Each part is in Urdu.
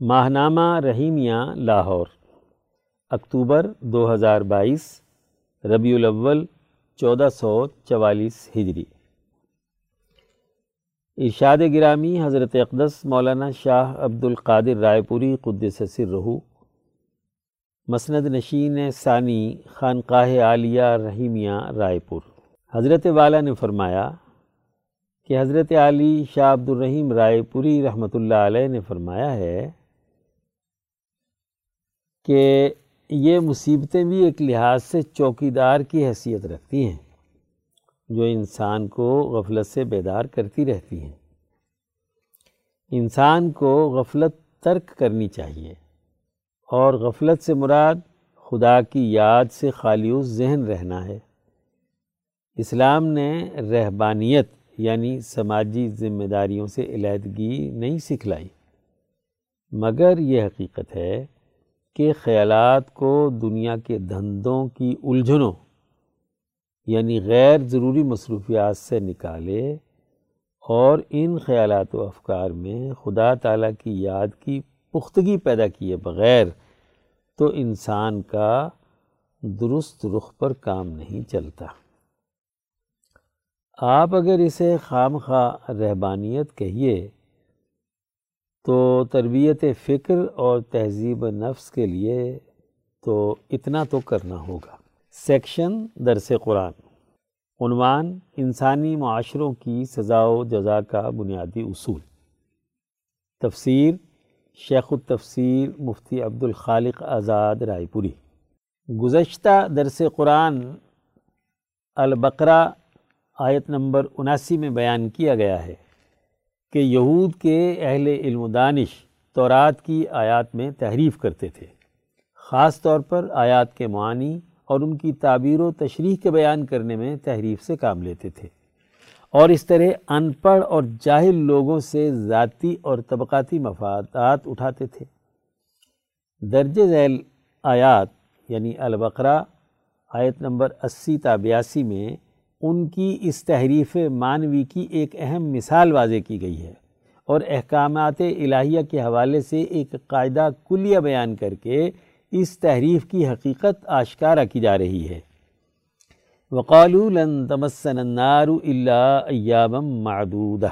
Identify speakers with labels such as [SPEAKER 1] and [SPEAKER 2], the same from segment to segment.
[SPEAKER 1] ماہنامہ رحیمیہ لاہور، اکتوبر دو ہزار بائیس، ربیع الاول چودہ سو چوالیس ہجری۔ ارشاد گرامی حضرت اقدس مولانا شاہ عبد القادر رائے پوری قدس سر رہو مسند نشین ثانی خانقاہ عالیہ رحیمیہ رائے پور۔ حضرت والا نے فرمایا کہ حضرت علی شاہ عبد الرحیم رائے پوری رحمۃ اللہ علیہ نے فرمایا ہے کہ یہ مصیبتیں بھی ایک لحاظ سے چوکی دار کی حیثیت رکھتی ہیں، جو انسان کو غفلت سے بیدار کرتی رہتی ہیں۔ انسان کو غفلت ترک کرنی چاہیے، اور غفلت سے مراد خدا کی یاد سے خالی ذہن رہنا ہے۔ اسلام نے رہبانیت یعنی سماجی ذمہ داریوں سے علیحدگی نہیں سکھلائی، مگر یہ حقیقت ہے کے خیالات کو دنیا کے دھندوں کی الجھنوں یعنی غیر ضروری مصروفیات سے نکالے اور ان خیالات و افکار میں خدا تعالیٰ کی یاد کی پختگی پیدا کیے بغیر تو انسان کا درست رخ پر کام نہیں چلتا۔ آپ اگر اسے خام خواہ رہبانیت کہیے تو تربیت فکر اور تہذیب نفس کے لیے تو اتنا تو کرنا ہوگا۔ سیکشن درس قرآن۔ عنوان انسانی معاشروں کی سزا و جزا کا بنیادی اصول۔ تفسیر شیخ التفسیر مفتی عبد الخالق آزاد رائے پوری۔ گزشتہ درس قرآن البقرہ آیت نمبر اناسی میں بیان کیا گیا ہے۔ کہ یہود کے اہل علم و دانش تورات کی آیات میں تحریف کرتے تھے۔ خاص طور پر آیات کے معانی اور ان کی تعبیر و تشریح کے بیان کرنے میں تحریف سے کام لیتے تھے۔ اور اس طرح ان پڑھ اور جاہل لوگوں سے ذاتی اور طبقاتی مفادات اٹھاتے تھے۔ درج ذیل آیات یعنی البقرہ آیت نمبر اسی تا بیاسی میں ان کی اس تحریف معنوی کی ایک اہم مثال واضح کی گئی ہے اور احکامات الہیہ کے حوالے سے ایک قاعدہ کلیہ بیان کر کے اس تحریف کی حقیقت آشکارہ کی جا رہی ہے۔ لن تمسن النار الا ایاما معدودہ۔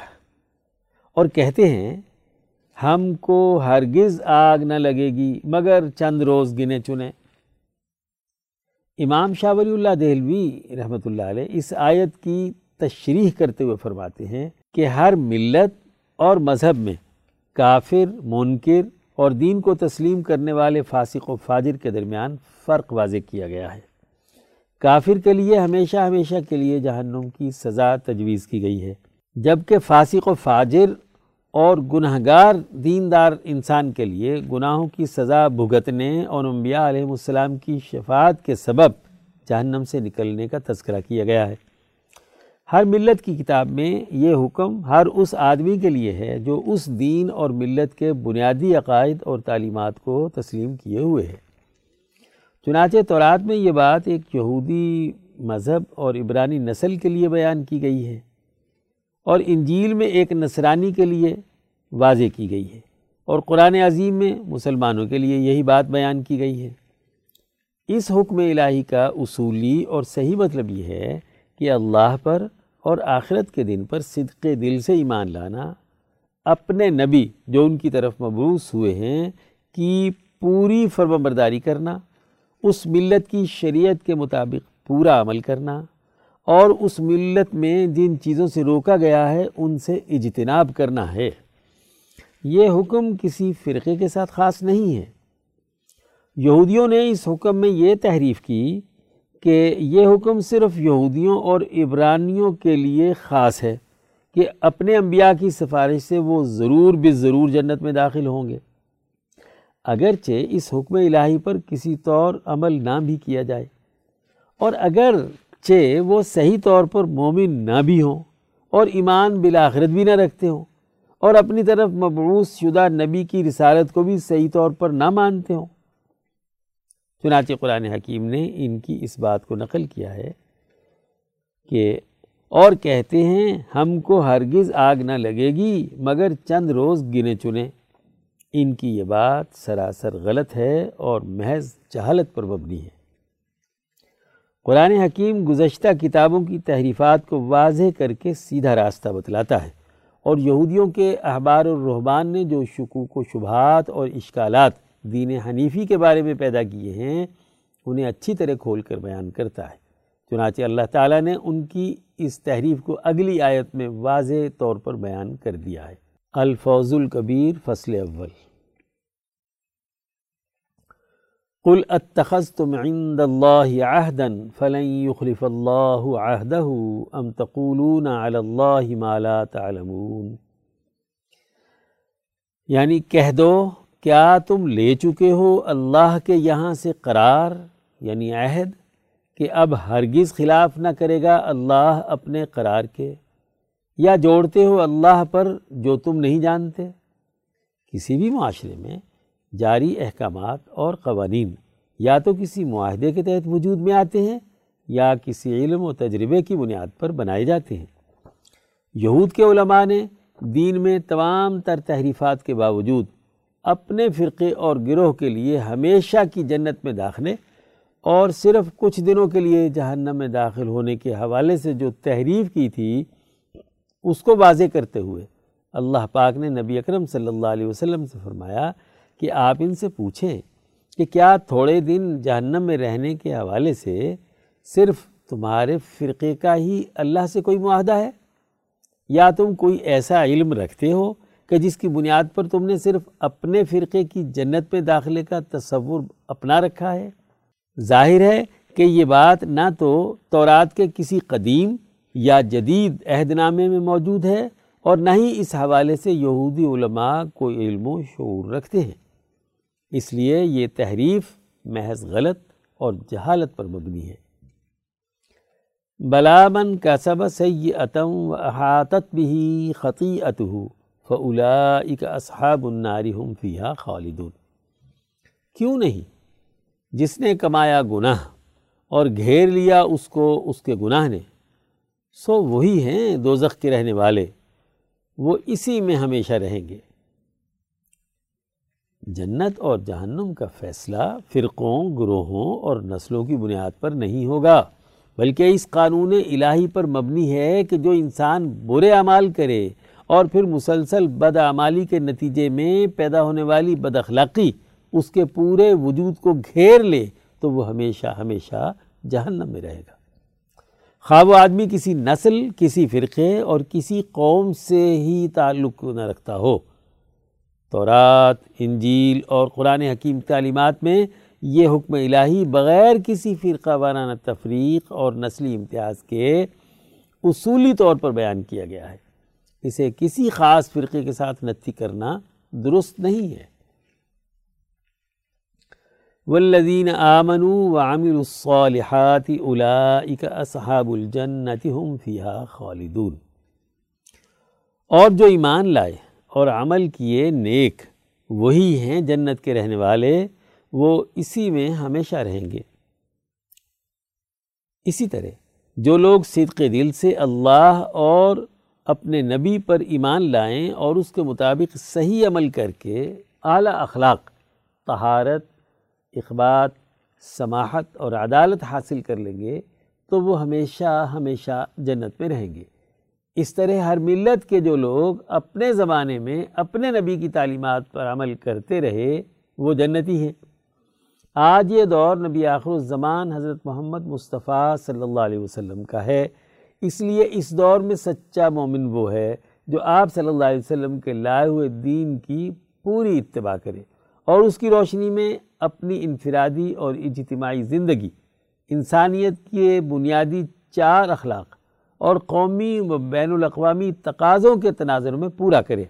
[SPEAKER 1] اور کہتے ہیں، ہم کو ہرگز آگ نہ لگے گی مگر چند روز گنے چنے۔ امام شاہ ولی اللہ دہلوی رحمۃ اللہ علیہ اس آیت کی تشریح کرتے ہوئے فرماتے ہیں کہ ہر ملت اور مذہب میں کافر، منکر اور دین کو تسلیم کرنے والے فاسق و فاجر کے درمیان فرق واضح کیا گیا ہے۔ کافر کے لیے ہمیشہ ہمیشہ کے لیے جہنم کی سزا تجویز کی گئی ہے، جبکہ فاسق و فاجر اور گناہ گار دیندار انسان کے لیے گناہوں کی سزا بھگتنے اور انبیاء علیہ السلام کی شفاعت کے سبب جہنم سے نکلنے کا تذکرہ کیا گیا ہے۔ ہر ملت کی کتاب میں یہ حکم ہر اس آدمی کے لیے ہے جو اس دین اور ملت کے بنیادی عقائد اور تعلیمات کو تسلیم کیے ہوئے ہے۔ چنانچہ تورات میں یہ بات ایک یہودی مذہب اور عبرانی نسل کے لیے بیان کی گئی ہے۔ اور انجیل میں ایک نصرانی کے لیے واضح کی گئی ہے اور قرآن عظیم میں مسلمانوں کے لیے یہی بات بیان کی گئی ہے۔ اس حکم الہی کا اصولی اور صحیح مطلب یہ ہے کہ اللہ پر اور آخرت کے دن پر صدق دل سے ایمان لانا اپنے نبی جو ان کی طرف مبروس ہوئے ہیں کی پوری فرم برداری کرنا، اس ملت کی شریعت کے مطابق پورا عمل کرنا اور اس ملت میں جن چیزوں سے روکا گیا ہے، ان سے اجتناب کرنا ہے۔ یہ حکم کسی فرقے کے ساتھ خاص نہیں ہے۔ یہودیوں نے اس حکم میں یہ تحریف کی کہ یہ حکم صرف یہودیوں اور عبرانیوں کے لیے خاص ہے کہ اپنے انبیاء کی سفارش سے وہ ضرور بے ضرور جنت میں داخل ہوں گے۔ اگرچہ اس حکم الہی پر کسی طور عمل نہ بھی کیا جائے۔ اور اگر چہ وہ صحیح طور پر مومن نہ بھی ہوں اور ایمان بالآخرت بھی نہ رکھتے ہوں اور اپنی طرف مبعوث شدہ نبی کی رسالت کو بھی صحیح طور پر نہ مانتے ہوں۔ چنانچہ قرآن حکیم نے ان کی اس بات کو نقل کیا ہے کہ اور کہتے ہیں، ہم کو ہرگز آگ نہ لگے گی، مگر چند روز گنے چنے۔ ان کی یہ بات سراسر غلط ہے اور محض جہالت پر مبنی ہے۔ قرآن حکیم گزشتہ کتابوں کی تحریفات کو واضح کر کے سیدھا راستہ بتلاتا ہے اور یہودیوں کے احبار الرحبان نے جو شکوک و شبہات اور اشکالات دین حنیفی کے بارے میں پیدا کیے ہیں، انہیں اچھی طرح کھول کر بیان کرتا ہے۔ چنانچہ اللہ تعالیٰ نے ان کی اس تحریف کو اگلی آیت میں واضح طور پر بیان کر دیا ہے۔ الفوز الکبیر، فصل اول۔ قل اتخذتم عند الله عهدا فلن يخلف الله عهده ام تقولون على الله ما لا تعلمون؟ یعنی کہہ دو، کیا تم لے چکے ہو اللہ کے یہاں سے قرار یعنی عہد، کہ اب ہرگز خلاف نہ کرے گا اللہ اپنے قرار کے؟ یا جوڑتے ہو اللہ پر جو تم نہیں جانتے؟ کسی بھی معاشرے میں جاری احکامات اور قوانین یا تو کسی معاہدے کے تحت وجود میں آتے ہیں یا کسی علم و تجربے کی بنیاد پر بنائے جاتے ہیں۔ یہود کے علماء نے دین میں تمام تر تحریفات کے باوجود اپنے فرقے اور گروہ کے لیے ہمیشہ کی جنت میں داخلے اور صرف کچھ دنوں کے لیے جہنم میں داخل ہونے کے حوالے سے جو تحریف کی تھی، اس کو واضح کرتے ہوئے اللہ پاک نے نبی اکرم صلی اللہ علیہ وسلم سے فرمایا کہ آپ ان سے پوچھیں کہ کیا تھوڑے دن جہنم میں رہنے کے حوالے سے صرف تمہارے فرقے کا ہی اللہ سے کوئی معاہدہ ہے؟ یا تم کوئی ایسا علم رکھتے ہو کہ جس کی بنیاد پر تم نے صرف اپنے فرقے کی جنت میں داخلے کا تصور اپنا رکھا ہے؟ ظاہر ہے کہ یہ بات نہ تو تورات کے کسی قدیم یا جدید عہد نامے میں موجود ہے اور نہ ہی اس حوالے سے یہودی علماء کوئی علم و شعور رکھتے ہیں۔ اس لیے یہ تحریف محض غلط اور جہالت پر مبنی ہے۔ بلا من کا سب سیعتم و احاطت بھی خطی اتو فلا اصحاب الناری ہم فیحا خالدون۔ کیوں نہیں؟ جس نے کمایا گناہ اور گھیر لیا اس کو، اس کے گناہ نے، سو وہی ہیں دوزخ کے رہنے والے۔ وہ اسی میں ہمیشہ رہیں گے۔ جنت اور جہنم کا فیصلہ فرقوں، گروہوں اور نسلوں کی بنیاد پر نہیں ہوگا، بلکہ اس قانون الہی پر مبنی ہے کہ جو انسان برے اعمال کرے اور پھر مسلسل بد اعمالی کے نتیجے میں پیدا ہونے والی بد اخلاقی اس کے پورے وجود کو گھیر لے، تو وہ ہمیشہ ہمیشہ جہنم میں رہے گا۔ خواب و آدمی کسی نسل، کسی فرقے اور کسی قوم سے ہی تعلق نہ رکھتا ہو۔ تورات، انجیل اور قرآن حکیم تعلیمات میں یہ حکم الہی بغیر کسی فرقہ وارانہ تفریق اور نسلی امتیاز کے اصولی طور پر بیان کیا گیا ہے۔ اسے کسی خاص فرقے کے ساتھ نتی کرنا درست نہیں ہے۔ والذین آمنوا وعملوا الصالحات اولئک اصحاب الجنت، هم فیہا خالدون۔ اور جو ایمان لائے اور عمل کیے نیک۔ وہی ہیں جنت کے رہنے والے، وہ اسی میں ہمیشہ رہیں گے۔ اسی طرح، جو لوگ صدق دل سے اللہ اور اپنے نبی پر ایمان لائیں اور اس کے مطابق صحیح عمل کر کے اعلیٰ اخلاق، طہارت، اخبات، سماحت اور عدالت حاصل کر لیں گے، تو وہ ہمیشہ ہمیشہ جنت میں رہیں گے۔ اس طرح ہر ملت کے جو لوگ اپنے زمانے میں اپنے نبی کی تعلیمات پر عمل کرتے رہے، وہ جنتی ہیں۔ آج یہ دور نبی آخر الزمان حضرت محمد مصطفیٰ صلی اللہ علیہ وسلم کا ہے۔ اس لیے اس دور میں سچا مومن وہ ہے جو آپ صلی اللہ علیہ وسلم کے لائے ہوئے دین کی پوری اتباع کرے اور اس کی روشنی میں اپنی انفرادی اور اجتماعی زندگی، انسانیت کے بنیادی چار اخلاق اور قومی و بین الاقوامی تقاضوں کے تناظر میں پورا کرے۔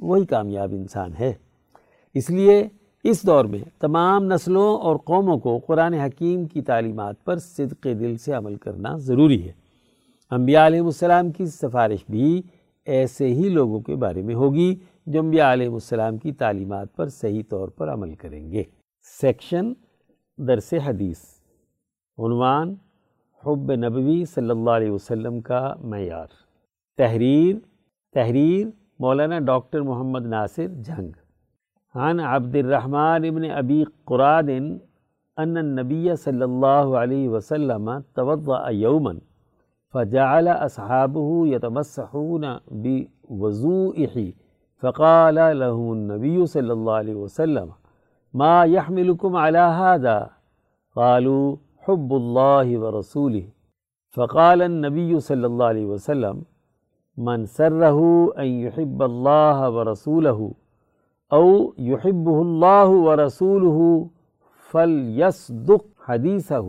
[SPEAKER 1] وہی کامیاب انسان ہے۔ اس لیے اس دور میں تمام نسلوں اور قوموں کو قرآن حکیم کی تعلیمات پر صدق دل سے عمل کرنا ضروری ہے۔ انبیاء علیہ السلام کی سفارش بھی ایسے ہی لوگوں کے بارے میں ہوگی جو انبیاء علیہ السلام کی تعلیمات پر صحیح طور پر عمل کریں گے۔ سیکشن درس حدیث۔ عنوان حب نبوی صلی اللہ علیہ وسلم کا معیار۔ تحریر تحریر مولانا ڈاکٹر محمد ناصر جھنگ۔ عن عبد الرحمن ابن ابی قراد ان النبی صلی اللہ علیہ وسلم توضع یوما فجعل اصحابه يتمسحون بوضوئه فقال له النبي صلى الله عليه وسلم ما يحملكم على هذا؟ قالوا حب الله ورسوله فقال النبي صلى الله عليه وسلم، من سره أن يحب الله ورسوله أو يحبه الله ورسوله فليصدق حديثه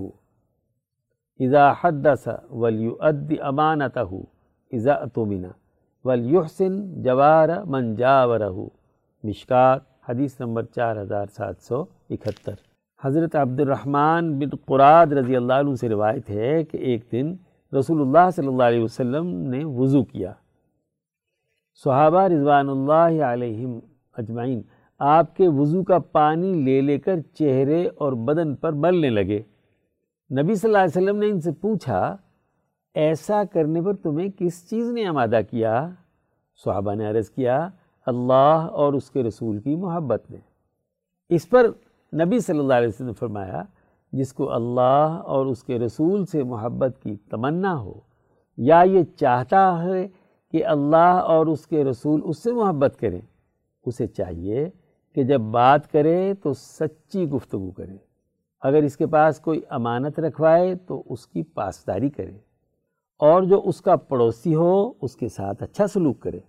[SPEAKER 1] إذا حدث وليؤدي أمانته إذا أتمنى ولیحسن جوار من جاورہ. مشکات، حدیث نمبر چار ہزار سات سو اکہتر. حضرت عبد الرحمن بن قراد رضی اللہ عنہ سے روایت ہے کہ ایک دن رسول اللہ صلی اللہ علیہ وسلم نے وضو کیا۔ صحابہ رضوان اللہ علیہم اجمعین، آپ کے وضو کا پانی لے لے کر چہرے اور بدن پر ملنے لگے۔ نبی صلی اللہ علیہ وسلم نے ان سے پوچھا، ایسا کرنے پر تمہیں کس چیز نے آمادہ کیا؟ صحابہ نے عرض کیا، اللہ اور اس کے رسول کی محبت نے۔ اس پر نبی صلی اللہ علیہ وسلم نے فرمایا، جس کو اللہ اور اس کے رسول سے محبت کی تمنا ہو، یا یہ چاہتا ہے کہ اللہ اور اس کے رسول اس سے محبت کریں، اسے چاہیے کہ جب بات کرے تو سچی گفتگو کرے۔ اگر اس کے پاس کوئی امانت رکھوائے تو اس کی پاسداری کرے، اور جو اس کا پڑوسی ہو، اس کے ساتھ اچھا سلوک کرے۔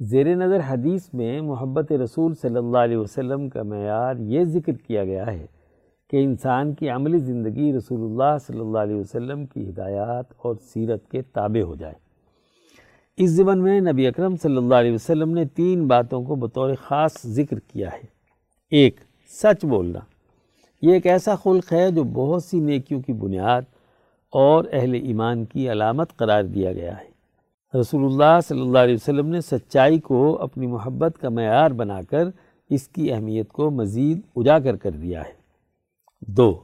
[SPEAKER 1] زیر نظر حدیث میں محبت رسول صلی اللہ علیہ وسلم کا معیار یہ ذکر کیا گیا ہے کہ انسان کی عملی زندگی رسول اللہ صلی اللہ علیہ وسلم کی ہدایات اور سیرت کے تابع ہو جائے۔ اس زمن میں نبی اکرم صلی اللہ علیہ وسلم نے تین باتوں کو بطور خاص ذکر کیا ہے۔ ایک، سچ بولنا۔ یہ ایک ایسا خلق ہے جو بہت سی نیکیوں کی بنیاد اور اہل ایمان کی علامت قرار دیا گیا ہے۔ رسول اللہ صلی اللہ علیہ وسلم نے سچائی کو اپنی محبت کا معیار بنا کر اس کی اہمیت کو مزید اجاگر کر دیا ہے۔ دو،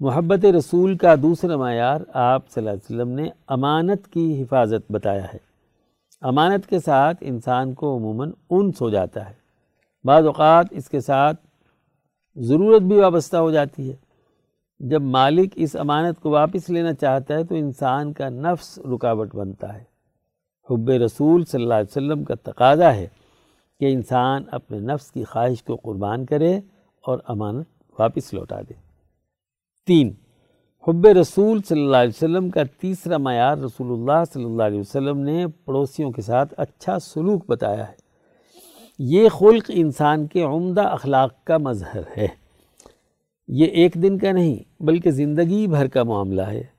[SPEAKER 1] محبت رسول کا دوسرا معیار آپ صلی اللہ علیہ وسلم نے امانت کی حفاظت بتایا ہے۔ امانت کے ساتھ انسان کو عموماً انس ہو جاتا ہے۔ بعض اوقات اس کے ساتھ ضرورت بھی وابستہ ہو جاتی ہے۔ جب مالک اس امانت کو واپس لینا چاہتا ہے تو انسان کا نفس رکاوٹ بنتا ہے۔ حب رسول صلی اللہ علیہ وسلم کا تقاضا ہے کہ انسان اپنے نفس کی خواہش کو قربان کرے اور امانت واپس لوٹا دے۔ تین، حب رسول صلی اللہ علیہ وسلم کا تیسرا معیار رسول اللہ صلی اللہ علیہ وسلم نے پڑوسیوں کے ساتھ اچھا سلوک بتایا ہے۔ یہ خلق انسان کے عمدہ اخلاق کا مظہر ہے۔ یہ ایک دن کا نہیں، بلکہ زندگی بھر کا معاملہ ہے۔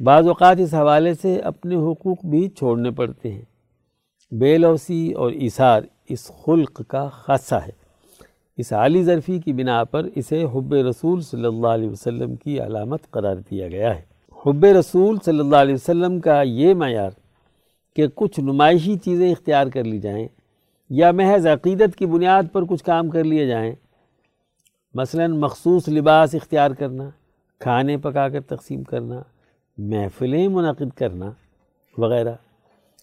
[SPEAKER 1] بعض اوقات اس حوالے سے اپنے حقوق بھی چھوڑنے پڑتے ہیں۔ بے لوسی اور اثار اس خلق کا خاصہ ہے۔ اس عالی ظرفی کی بنا پر اسے حب رسول صلی اللہ علیہ وسلم کی علامت قرار دیا گیا ہے۔ حب رسول صلی اللہ علیہ وسلم کا یہ معیار کہ کچھ نمائشی چیزیں اختیار کر لی جائیں یا محض عقیدت کی بنیاد پر کچھ کام کر لیے جائیں۔ مثلا مخصوص لباس اختیار کرنا، کھانے پکا کر تقسیم کرنا محفلیں منعقد کرنا وغیرہ۔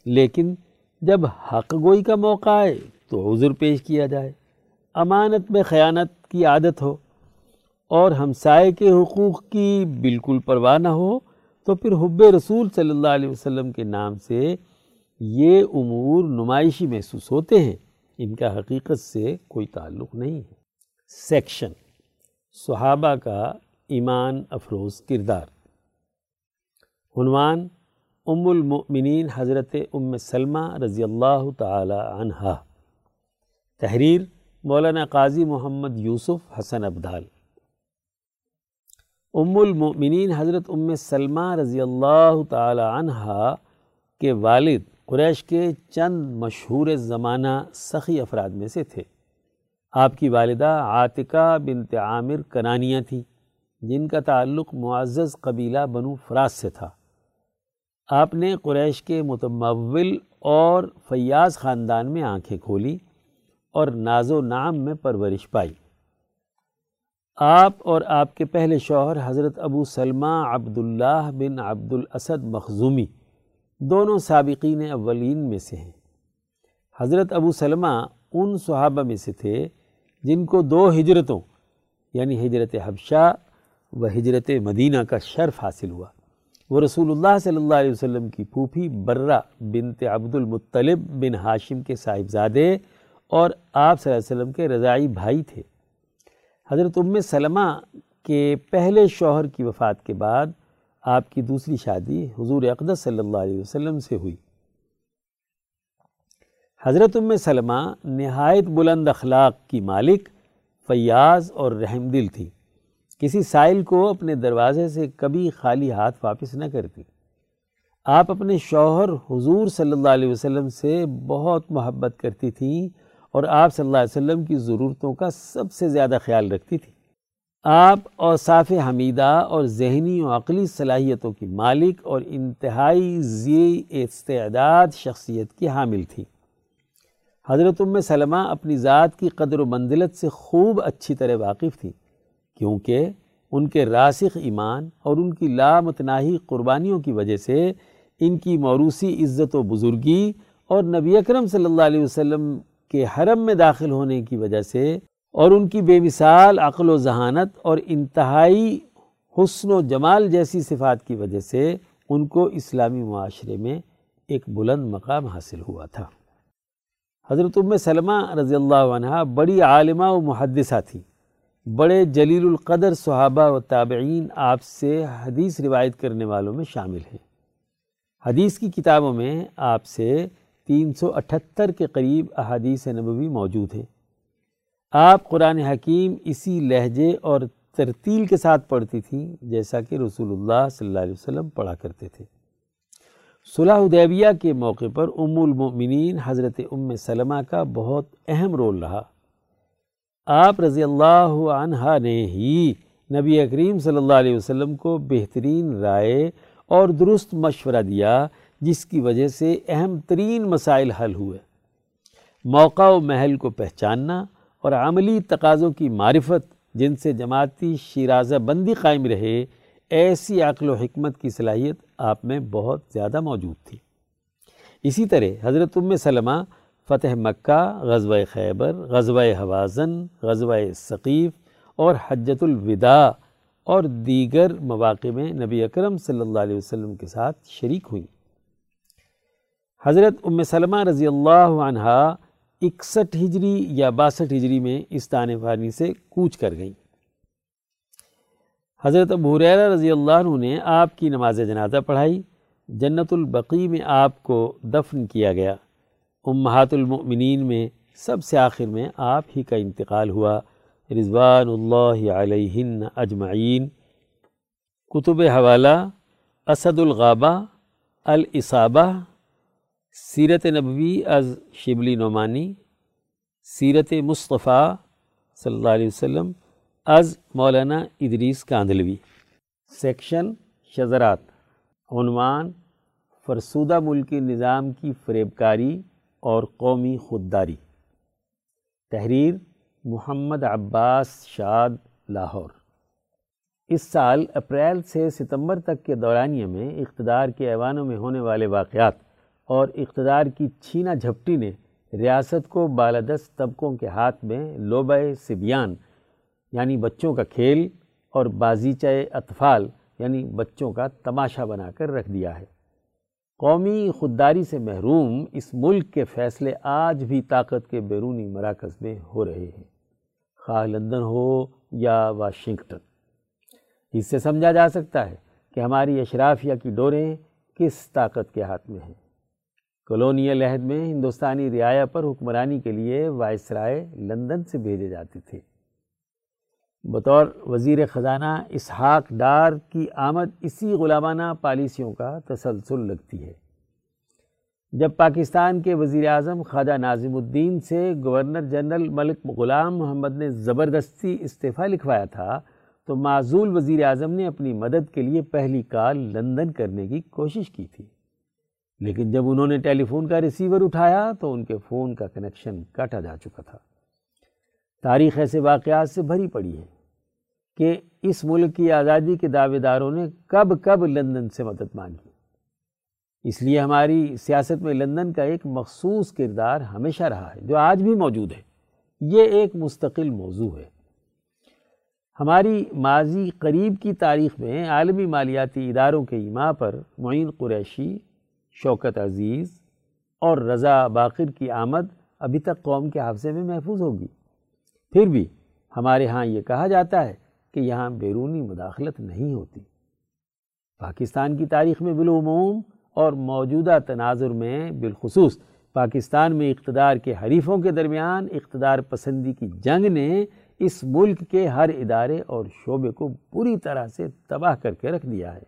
[SPEAKER 1] لیکن جب حق گوئی کا موقع آئے تو عذر پیش کیا جائے۔ امانت میں خیانت کی عادت ہو۔ اور ہمسائے کے حقوق کی بالکل پرواہ نہ ہو تو پھر حب رسول صلی اللہ علیہ وسلم کے نام سے یہ امور نمائشی محسوس ہوتے ہیں۔ ان کا حقیقت سے کوئی تعلق نہیں ہے۔ سیکشن صحابہ کا ایمان افروز کردار۔ عنوان ام المؤمنین حضرت ام سلمہ رضی اللہ تعالی عنہ تحریر مولانا قاضی محمد یوسف حسن ابدال۔ ام المؤمنین حضرت ام سلمہ رضی اللہ تعالی عنہ کے والد قریش کے چند مشہور زمانہ سخی افراد میں سے تھے۔ آپ کی والدہ عاتقہ بنت عامر کنانیہ تھی جن کا تعلق معزز قبیلہ بنو فراز سے تھا۔ آپ نے قریش کے متمول اور فیاض خاندان میں آنکھیں کھولی اور ناز و نام میں پرورش پائی۔ آپ اور آپ کے پہلے شوہر حضرت ابو سلمہ عبداللہ بن عبد الاسد مخزومی دونوں سابقین اولین میں سے ہیں۔ حضرت ابو سلمہ ان صحابہ میں سے تھے جن کو دو ہجرتوں یعنی ہجرت حبشہ و ہجرت مدینہ کا شرف حاصل ہوا۔ وہ رسول اللہ صلی اللہ علیہ وسلم کی پھوپھی برہ بنت عبد المطلب بن ہاشم کے صاحبزادے اور آپ صلی اللہ علیہ وسلم کے رضائی بھائی تھے۔ حضرت ام سلمہ کے پہلے شوہر کی وفات کے بعد آپ کی دوسری شادی حضور اقدس صلی اللہ علیہ وسلم سے ہوئی۔ حضرت ام سلمہ نہایت بلند اخلاق کی مالک، فیاض اور رحم دل تھی۔ کسی سائل کو اپنے دروازے سے کبھی خالی ہاتھ واپس نہ کرتی۔ آپ اپنے شوہر حضور صلی اللہ علیہ وسلم سے بہت محبت کرتی تھیں اور آپ صلی اللہ علیہ وسلم کی ضرورتوں کا سب سے زیادہ خیال رکھتی تھی آپ اور صاف حمیدہ اور ذہنی و عقلی صلاحیتوں کی مالک اور انتہائی زی استعداد شخصیت کی حامل تھی حضرت ام سلمہ اپنی ذات کی قدر و منزلت سے خوب اچھی طرح واقف تھی کیونکہ ان کے راسخ ایمان اور ان کی لامتناہی قربانیوں کی وجہ سے ان کی موروثی عزت و بزرگی اور نبی اکرم صلی اللہ علیہ وسلم کے حرم میں داخل ہونے کی وجہ سے اور ان کی بے مثال عقل و ذہانت اور انتہائی حسن و جمال جیسی صفات کی وجہ سے ان کو اسلامی معاشرے میں ایک بلند مقام حاصل ہوا تھا۔ حضرت ام سلمہ رضی اللہ عنہ بڑی عالمہ و محدثہ تھی بڑے جلیل القدر صحابہ و تابعین آپ سے حدیث روایت کرنے والوں میں شامل ہیں۔ حدیث کی کتابوں میں آپ سے تین سو اٹھتر کے قریب احادیث نبوی موجود ہیں۔ آپ قرآن حکیم اسی لہجے اور ترتیل کے ساتھ پڑھتی تھیں جیسا کہ رسول اللہ صلی اللہ علیہ وسلم پڑھا کرتے تھے۔ صلح حدیبیہ کے موقع پر ام المؤمنین حضرت ام سلمہ کا بہت اہم رول رہا۔ آپ رضی اللہ عنہ نے ہی نبی اکریم صلی اللہ علیہ وسلم کو بہترین رائے اور درست مشورہ دیا، جس کی وجہ سے اہم ترین مسائل حل ہوئے۔ موقع و محل کو پہچاننا اور عملی تقاضوں کی معرفت، جن سے جماعتی شیرازہ بندی قائم رہے، ایسی عقل و حکمت کی صلاحیت آپ میں بہت زیادہ موجود تھی۔ اسی طرح حضرت ام سلمہ فتح مکہ، غزوہ خیبر، غزوہ حوازن، غزوہ ثقیف اور حجت الوداع اور دیگر مواقع میں نبی اکرم صلی اللہ علیہ وسلم کے ساتھ شریک ہوئیں۔ حضرت ام سلمہ رضی اللہ عنہ اکسٹھ ہجری یا باسٹھ ہجری میں اس تانے فانی سے کوچ کر گئیں۔ حضرت ابو حریرہ رضی اللہ عنہ نے آپ کی نماز جنازہ پڑھائی، جنت البقی میں آپ کو دفن کیا گیا۔ امہات المؤمنین میں سب سے آخر میں آپ ہی کا انتقال ہوا۔ رضوان اللہ علیہن اجمعین۔ کتب حوالہ اسد الغابہ الاصابہ سیرت نبوی از شبلی نعمانی۔ سیرت مصطفیٰ صلی اللہ علیہ وسلم از مولانا ادریس کاندلوی۔ سیکشن شذرات۔ عنوان فرسودہ ملکی نظام کی فریب کاری اور قومی خودداری۔ تحریر محمد عباس شاد، لاہور۔ اس سال اپریل سے ستمبر تک کے دورانیے میں اقتدار کے ایوانوں میں ہونے والے واقعات اور اقتدار کی چھینا جھپٹی نے ریاست کو بالادست طبقوں کے ہاتھ میں لوبہ سبیان یعنی بچوں کا کھیل اور بازیچہ اطفال یعنی بچوں کا تماشا بنا کر رکھ دیا ہے۔ قومی خودداری سے محروم اس ملک کے فیصلے آج بھی طاقت کے بیرونی مراکز میں ہو رہے ہیں۔ خواہ لندن ہو یا واشنگٹن۔ اس سے سمجھا جا سکتا ہے کہ ہماری اشرافیہ کی ڈوریں کس طاقت کے ہاتھ میں ہیں۔ کلونیل عہد میں ہندوستانی رعایا پر حکمرانی کے لیے وائسرائے لندن سے بھیجے جاتے تھے۔ بطور وزیر خزانہ اسحاق ڈار کی آمد اسی غلامانہ پالیسیوں کا تسلسل لگتی ہے۔ جب پاکستان کے وزیر اعظم خواجہ ناظم الدین سے گورنر جنرل ملک غلام محمد نے زبردستی استعفیٰ لکھوایا تھا، تو معزول وزیر اعظم نے اپنی مدد کے لیے پہلی کال لندن کرنے کی کوشش کی تھی۔ لیکن جب انہوں نے ٹیلی فون کا ریسیور اٹھایا، تو ان کے فون کا کنیکشن کاٹا جا چکا تھا۔ تاریخ ایسے واقعات سے بھری پڑی ہے کہ اس ملک کی آزادی کے دعوے داروں نے کب کب لندن سے مدد مانگی۔ اس لیے ہماری سیاست میں لندن کا ایک مخصوص کردار ہمیشہ رہا ہے، جو آج بھی موجود ہے۔ یہ ایک مستقل موضوع ہے۔ ہماری ماضی قریب کی تاریخ میں عالمی مالیاتی اداروں کے ایما پر معین قریشی، شوکت عزیز اور رضا باقر کی آمد ابھی تک قوم کے حافظے میں محفوظ ہوگی۔ پھر بھی ہمارے ہاں یہ کہا جاتا ہے کہ یہاں بیرونی مداخلت نہیں ہوتی۔ پاکستان کی تاریخ میں بالعموم اور موجودہ تناظر میں بالخصوص پاکستان میں اقتدار کے حریفوں کے درمیان اقتدار پسندی کی جنگ نے اس ملک کے ہر ادارے اور شعبے کو پوری طرح سے تباہ کر کے رکھ دیا ہے۔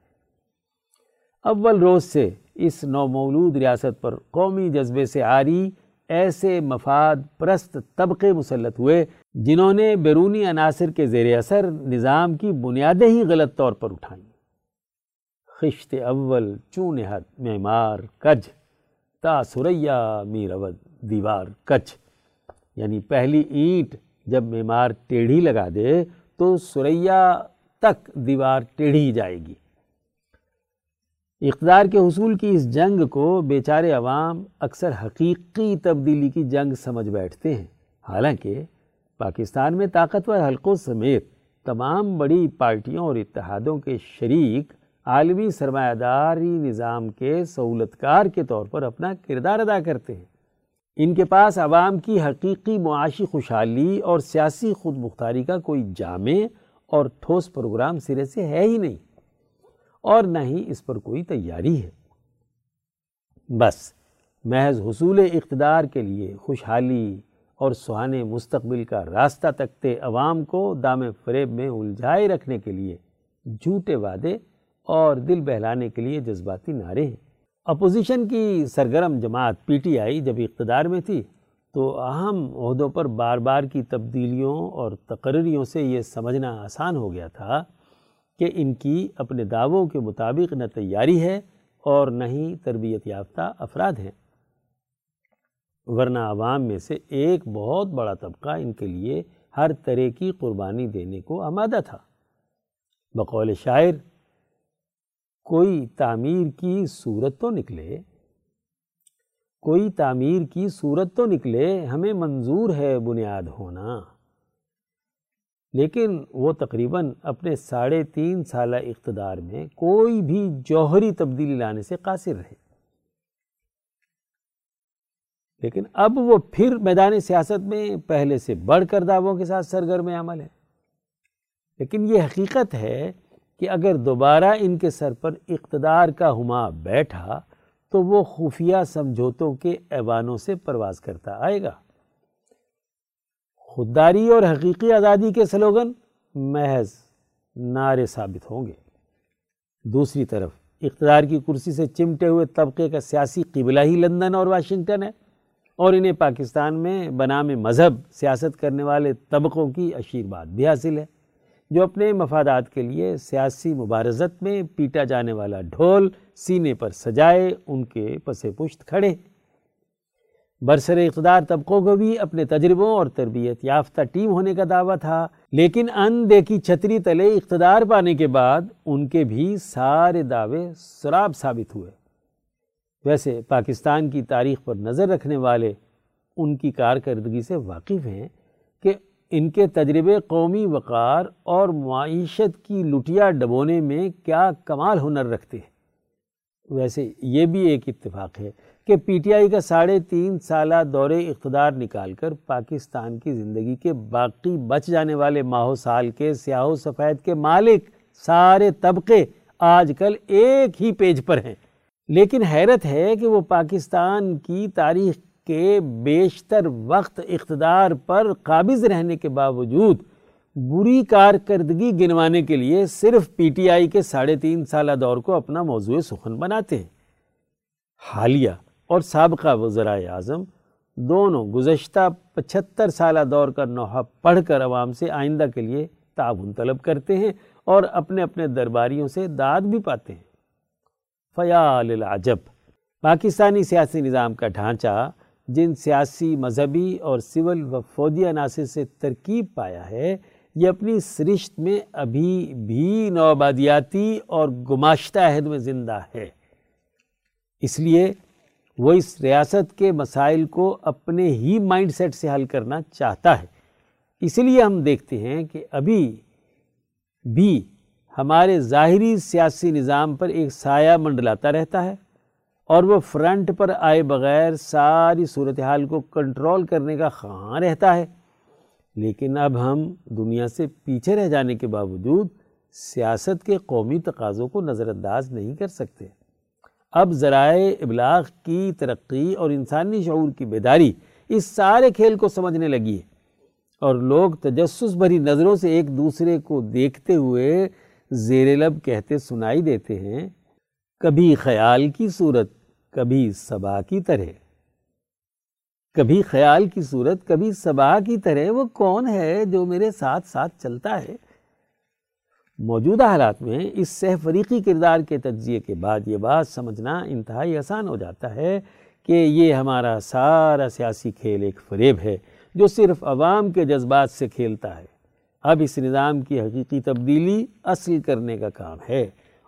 [SPEAKER 1] اول روز سے اس نومولود ریاست پر قومی جذبے سے آری ایسے مفاد پرست طبقے مسلط ہوئے جنہوں نے بیرونی عناصر کے زیر اثر نظام کی بنیادیں ہی غلط طور پر اٹھائیں خشت اول چونہت معمار، کج، تا سریا میرود دیوار کچ یعنی پہلی اینٹ جب معمار ٹیڑھی لگا دے تو سریا تک دیوار ٹیڑھی جائے گی۔ اقتدار کے حصول کی اس جنگ کو بیچارے عوام اکثر حقیقی تبدیلی کی جنگ سمجھ بیٹھتے ہیں۔ حالانکہ پاکستان میں طاقتور حلقوں سمیت تمام بڑی پارٹیوں اور اتحادوں کے شریک عالمی سرمایہ داری نظام کے سہولت کار کے طور پر اپنا کردار ادا کرتے ہیں۔ ان کے پاس عوام کی حقیقی معاشی خوشحالی اور سیاسی خود مختاری کا کوئی جامع اور ٹھوس پروگرام سرے سے ہے ہی نہیں اور نہ ہی اس پر کوئی تیاری ہے۔ بس، محض حصول اقتدار کے لیے خوشحالی اور سہانے مستقبل کا راستہ تکتے عوام کو دام فریب میں الجھائے رکھنے کے لیے جھوٹے وعدے اور دل بہلانے کے لیے جذباتی نعرے ہیں۔ اپوزیشن کی سرگرم جماعت پی ٹی آئی جب اقتدار میں تھی تو اہم عہدوں پر بار بار کی تبدیلیوں اور تقرریوں سے یہ سمجھنا آسان ہو گیا تھا کہ ان کی اپنے دعووں کے مطابق نہ تیاری ہے اور نہ ہی تربیت یافتہ افراد ہیں۔ ورنہ عوام میں سے ایک بہت بڑا طبقہ ان کے لیے ہر طرح کی قربانی دینے کو آمادہ تھا۔ بقول شاعر، کوئی تعمیر کی صورت تو نکلے؟ کوئی تعمیر کی صورت تو نکلے؟ ہمیں منظور ہے بنیاد ہونا۔ لیکن وہ تقریباً اپنے ساڑھے تین سالہ اقتدار میں کوئی بھی جوہری تبدیلی لانے سے قاصر رہے۔ لیکن اب وہ پھر میدان سیاست میں پہلے سے بڑھ کر دعووں کے ساتھ سرگرم عمل ہے۔ لیکن یہ حقیقت ہے کہ اگر دوبارہ ان کے سر پر اقتدار کا ہما بیٹھا تو وہ خفیہ سمجھوتوں کے ایوانوں سے پرواز کرتا آئے گا۔ خودداری اور حقیقی آزادی کے سلوگن محض نعرے ثابت ہوں گے۔ دوسری طرف، اقتدار کی کرسی سے چمٹے ہوئے طبقے کا سیاسی قبلہ ہی لندن اور واشنگٹن ہے۔ اور انہیں پاکستان میں بنام مذہب سیاست کرنے والے طبقوں کی اشیر بات بھی حاصل ہے، جو اپنے مفادات کے لیے سیاسی مبارزت میں پیٹا جانے والا ڈھول سینے پر سجائے ان کے پس پشت کھڑے۔ برسر اقتدار طبقوں کو بھی اپنے تجربوں اور تربیت یافتہ ٹیم ہونے کا دعویٰ تھا، لیکن ان دیکھی چھتری تلے اقتدار پانے کے بعد ان کے بھی سارے دعوے سراب ثابت ہوئے۔ ویسے پاکستان کی تاریخ پر نظر رکھنے والے ان کی کارکردگی سے واقف ہیں کہ ان کے تجربے قومی وقار اور معیشت کی لٹیا ڈبونے میں کیا کمال ہنر رکھتے ہیں۔ ویسے یہ بھی ایک اتفاق ہے کہ پی ٹی آئی کا ساڑھے تین سالہ دور اقتدار نکال کر پاکستان کی زندگی کے باقی بچ جانے والے ماہو سال کے سیاہ و سفید کے مالک سارے طبقے آج کل ایک ہی پیج پر ہیں۔ لیکن حیرت ہے کہ وہ پاکستان کی تاریخ کے بیشتر وقت اقتدار پر قابض رہنے کے باوجود بری کارکردگی گنوانے کے لیے صرف پی ٹی آئی کے ساڑھے تین سالہ دور کو اپنا موضوع سخن بناتے ہیں۔ حالیہ اور سابقہ وزرائے اعظم دونوں گزشتہ پچھتر سالہ دور کا نوحہ پڑھ کر عوام سے آئندہ کے لیے تعاون طلب کرتے ہیں اور اپنے اپنے درباریوں سے داد بھی پاتے ہیں۔ فیال العجب۔ پاکستانی سیاسی نظام کا ڈھانچہ جن سیاسی مذہبی اور سول و فوجی عناصر سے ترکیب پایا ہے، یہ اپنی سرشت میں ابھی بھی نوآبادیاتی اور گماشتہ عہد میں زندہ ہے۔ اس لیے وہ اس ریاست کے مسائل کو اپنے ہی مائنڈ سیٹ سے حل کرنا چاہتا ہے۔ اس لیے ہم دیکھتے ہیں کہ ابھی بھی ہمارے ظاہری سیاسی نظام پر ایک سایہ منڈلاتا رہتا ہے اور وہ فرنٹ پر آئے بغیر ساری صورتحال کو کنٹرول کرنے کا خواہاں رہتا ہے۔ لیکن اب ہم دنیا سے پیچھے رہ جانے کے باوجود سیاست کے قومی تقاضوں کو نظر انداز نہیں کر سکتے۔ اب ذرائع ابلاغ کی ترقی اور انسانی شعور کی بیداری اس سارے کھیل کو سمجھنے لگی ہے اور لوگ تجسس بھری نظروں سے ایک دوسرے کو دیکھتے ہوئے زیر لب کہتے سنائی دیتے ہیں، کبھی خیال کی صورت، کبھی صبا کی طرح۔ کبھی خیال کی صورت، کبھی صبا کی طرح وہ کون ہے جو میرے ساتھ ساتھ چلتا ہے؟ موجودہ حالات میں اس سہ فریقی کردار کے تجزیے کے بعد یہ بات سمجھنا انتہائی آسان ہو جاتا ہے کہ یہ ہمارا سارا سیاسی کھیل ایک فریب ہے جو صرف عوام کے جذبات سے کھیلتا ہے۔ اب اس نظام کی حقیقی تبدیلی اصل کرنے کا کام ہے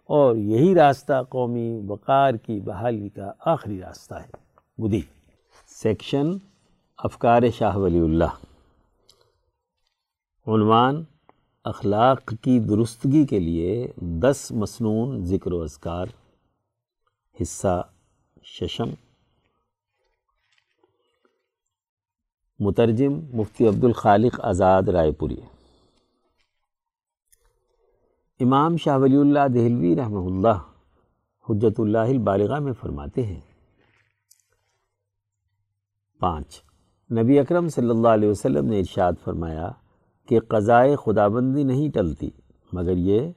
[SPEAKER 1] اور یہی راستہ قومی وقار کی بحالی کا آخری راستہ ہے۔ مدی سیکشن افکار شاہ ولی اللہ۔ عنوان اخلاق کی درستگی کے لیے دس مصنون ذکر و اذکار۔ حصہ ششم۔ مترجم مفتی عبد الخالق آزاد رائے پوری۔ امام شاہ ولی اللہ دہلوی رحمہ اللہ حجت اللہ البالغہ میں فرماتے ہیں۔ پانچ، نبی اکرم صلی اللہ علیہ وسلم نے ارشاد فرمایا کہ قضائے خدا بندی نہیں ٹلتی، مگر یہ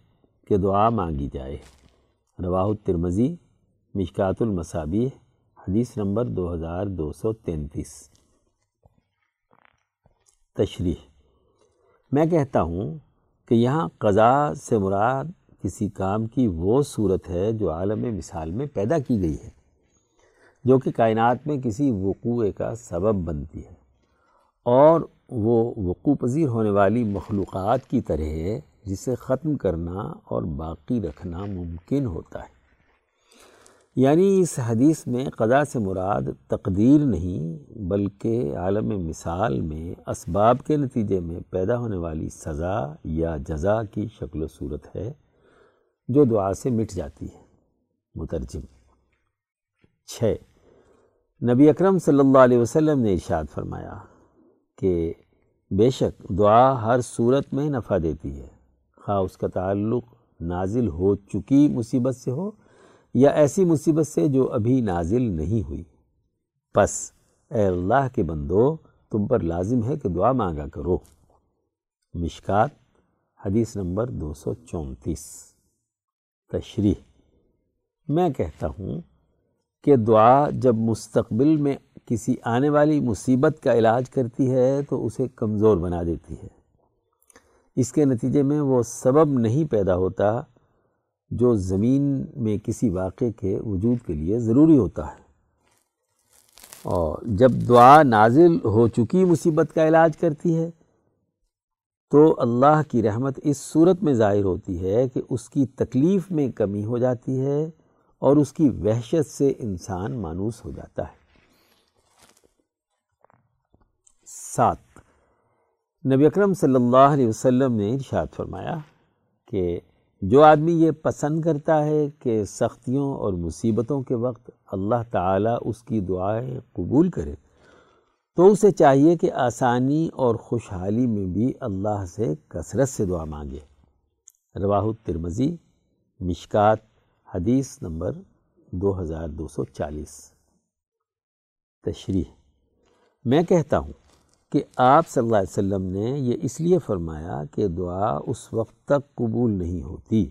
[SPEAKER 1] کہ دعا مانگی جائے۔ رواہ الترمزی مشکات المصابی حدیث نمبر دو ہزار دو سو تینتیس۔ تشریح، میں کہتا ہوں کہ یہاں قضا سے مراد کسی کام کی وہ صورت ہے جو عالم مثال میں پیدا کی گئی ہے، جو کہ کائنات میں کسی وقوع کا سبب بنتی ہے۔ اور وہ وقوع پذیر ہونے والی مخلوقات کی طرح ہے، جسے ختم کرنا اور باقی رکھنا ممکن ہوتا ہے۔ یعنی اس حدیث میں قضا سے مراد تقدیر نہیں، بلکہ عالم مثال میں اسباب کے نتیجے میں پیدا ہونے والی سزا یا جزا کی شکل و صورت ہے جو دعا سے مٹ جاتی ہے۔ مترجم چھ، نبی اکرم صلی اللہ علیہ وسلم نے ارشاد فرمایا کہ بے شک دعا ہر صورت میں نفع دیتی ہے، خواہ اس کا تعلق نازل ہو چکی مصیبت سے ہو یا ایسی مصیبت سے جو ابھی نازل نہیں ہوئی۔ پس اے اللہ کے بندو، تم پر لازم ہے کہ دعا مانگا کرو۔ مشکات، حدیث نمبر دو سو چونتیس۔ تشریح۔ میں کہتا ہوں کہ دعا جب مستقبل میں کسی آنے والی مصیبت کا علاج کرتی ہے، تو اسے کمزور بنا دیتی ہے۔ اس کے نتیجے میں وہ سبب نہیں پیدا ہوتا جو زمین میں کسی واقعے کے وجود کے لیے ضروری ہوتا ہے۔ اور جب دعا نازل ہو چکی مصیبت کا علاج کرتی ہے، تو اللہ کی رحمت اس صورت میں ظاہر ہوتی ہے کہ اس کی تکلیف میں کمی ہو جاتی ہے اور اس کی وحشت سے انسان مانوس ہو جاتا ہے۔ سات، نبی اکرم صلی اللہ علیہ وسلم نے ارشاد فرمایا کہ جو آدمی یہ پسند کرتا ہے کہ سختیوں اور مصیبتوں کے وقت اللہ تعالیٰ اس کی دعائیں قبول کرے، تو اسے چاہیے کہ آسانی اور خوشحالی میں بھی اللہ سے کثرت سے دعا مانگے۔ رواہ الترمزی مشکات، حدیث نمبر دو ہزار دو سو چالیس۔ تشریح، میں کہتا ہوں کہ آپ صلی اللہ علیہ وسلم نے یہ اس لیے فرمایا کہ دعا اس وقت تک قبول نہیں ہوتی،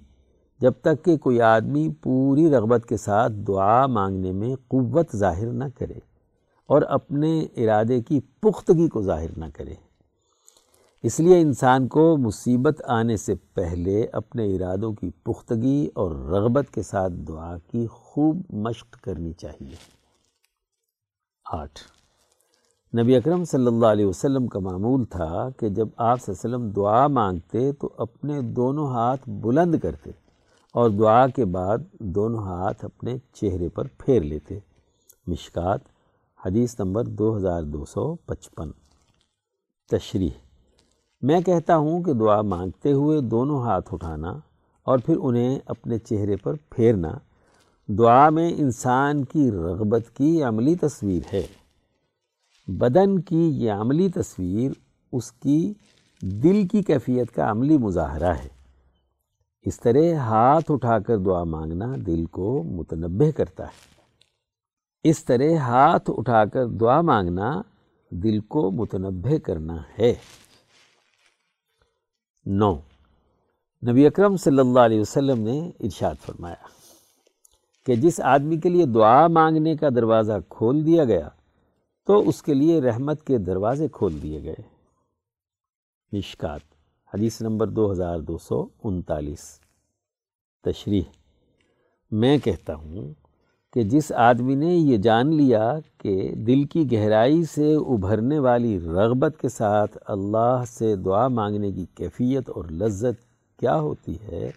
[SPEAKER 1] جب تک کہ کوئی آدمی پوری رغبت کے ساتھ دعا مانگنے میں قوت ظاہر نہ کرے اور اپنے ارادے کی پختگی کو ظاہر نہ کرے۔ اس لیے انسان کو مصیبت آنے سے پہلے اپنے ارادوں کی پختگی اور رغبت کے ساتھ دعا کی خوب مشق کرنی چاہیے۔ آٹھ نبی اکرم صلی اللہ علیہ وسلم کا معمول تھا کہ جب آپ صلی اللہ علیہ وسلم دعا مانگتے تو اپنے دونوں ہاتھ بلند کرتے اور دعا کے بعد دونوں ہاتھ اپنے چہرے پر پھیر لیتے۔ مشکات، حدیث نمبر دو ہزار دو سو پچپن۔ تشریح۔ میں کہتا ہوں کہ دعا مانگتے ہوئے دونوں ہاتھ اٹھانا اور پھر انہیں اپنے چہرے پر پھیرنا دعا میں انسان کی رغبت کی عملی تصویر ہے۔ بدن کی یہ عملی تصویر اس کی دل کی کیفیت کا عملی مظاہرہ ہے۔ اس طرح ہاتھ اٹھا کر دعا مانگنا دل کو متنبع کرتا ہے۔ اس طرح ہاتھ اٹھا کر دعا مانگنا دل کو متنبع کرنا ہے۔ نو۔ نبی اکرم صلی اللہ علیہ وسلم نے ارشاد فرمایا کہ جس آدمی کے لیے دعا مانگنے کا دروازہ کھول دیا گیا تو اس کے لیے رحمت کے دروازے کھول دیے گئے۔ مشکات، حدیث نمبر دو ہزار دو سو انتالیس۔ تشریح، میں کہتا ہوں کہ جس آدمی نے یہ جان لیا کہ دل کی گہرائی سے ابھرنے والی رغبت کے ساتھ اللہ سے دعا مانگنے کی کیفیت اور لذت کیا ہوتی ہے،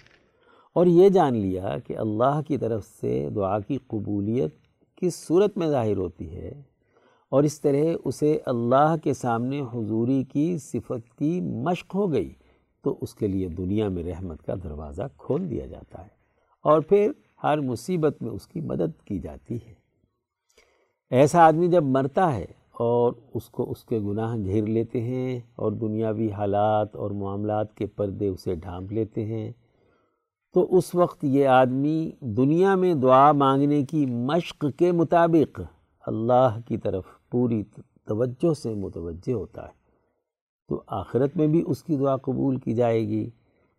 [SPEAKER 1] اور یہ جان لیا کہ اللہ کی طرف سے دعا کی قبولیت کس صورت میں ظاہر ہوتی ہے۔ اور اس طرح اسے اللہ کے سامنے حضوری کی صفت کی مشق ہو گئی تو اس کے لیے دنیا میں رحمت کا دروازہ کھول دیا جاتا ہے اور پھر ہر مصیبت میں اس کی مدد کی جاتی ہے۔ ایسا آدمی جب مرتا ہے اور اس کو اس کے گناہ گھیر لیتے ہیں اور دنیاوی حالات اور معاملات کے پردے اسے ڈھانپ لیتے ہیں، تو اس وقت یہ آدمی دنیا میں دعا مانگنے کی مشق کے مطابق اللہ کی طرف پوری توجہ سے متوجہ ہوتا ہے۔ تو آخرت میں بھی اس کی دعا قبول کی جائے گی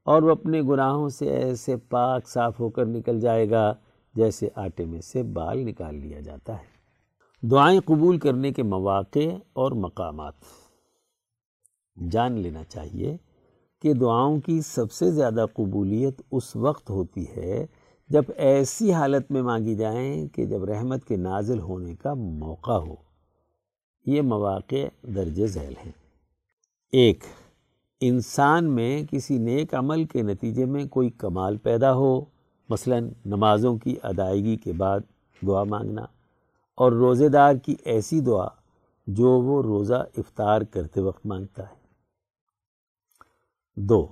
[SPEAKER 1] اور وہ اپنے گناہوں سے ایسے پاک صاف ہو کر نکل جائے گا جیسے آٹے میں سے بال نکال لیا جاتا ہے۔ دعائیں قبول کرنے کے مواقع اور مقامات۔ جان لینا چاہیے کہ دعاؤں کی سب سے زیادہ قبولیت اس وقت ہوتی ہے جب ایسی حالت میں مانگی جائیں کہ جب رحمت کے نازل ہونے کا موقع ہو۔ یہ مواقع درج ذیل ہیں۔ ایک، انسان میں کسی نیک عمل کے نتیجے میں کوئی کمال پیدا ہو، مثلا نمازوں کی ادائیگی کے بعد دعا مانگنا، اور روزے دار کی ایسی دعا جو وہ روزہ افطار کرتے وقت مانگتا ہے۔ دو،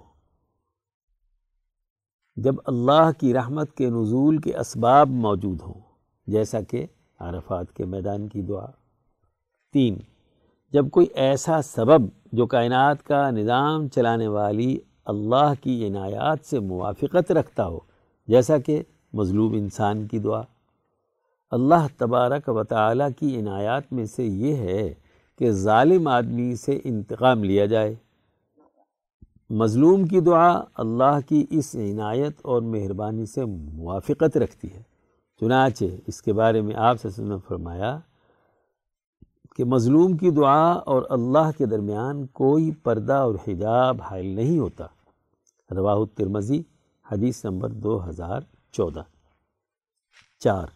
[SPEAKER 1] جب اللہ کی رحمت کے نزول کے اسباب موجود ہوں، جیسا کہ عرفات کے میدان کی دعا۔ تین۔ جب کوئی ایسا سبب جو کائنات کا نظام چلانے والی اللہ کی عنایات سے موافقت رکھتا ہو، جیسا کہ مظلوم انسان کی دعا۔ اللہ تبارک و تعالیٰ کی عنایات میں سے یہ ہے کہ ظالم آدمی سے انتقام لیا جائے۔ مظلوم کی دعا اللہ کی اس عنایت اور مہربانی سے موافقت رکھتی ہے۔ چنانچہ اس کے بارے میں آپ سے فرمایا کہ مظلوم کی دعا اور اللہ کے درمیان کوئی پردہ اور حجاب حائل نہیں ہوتا۔ رواہ الترمزی حدیث نمبر دو ہزار چودہ۔ چار،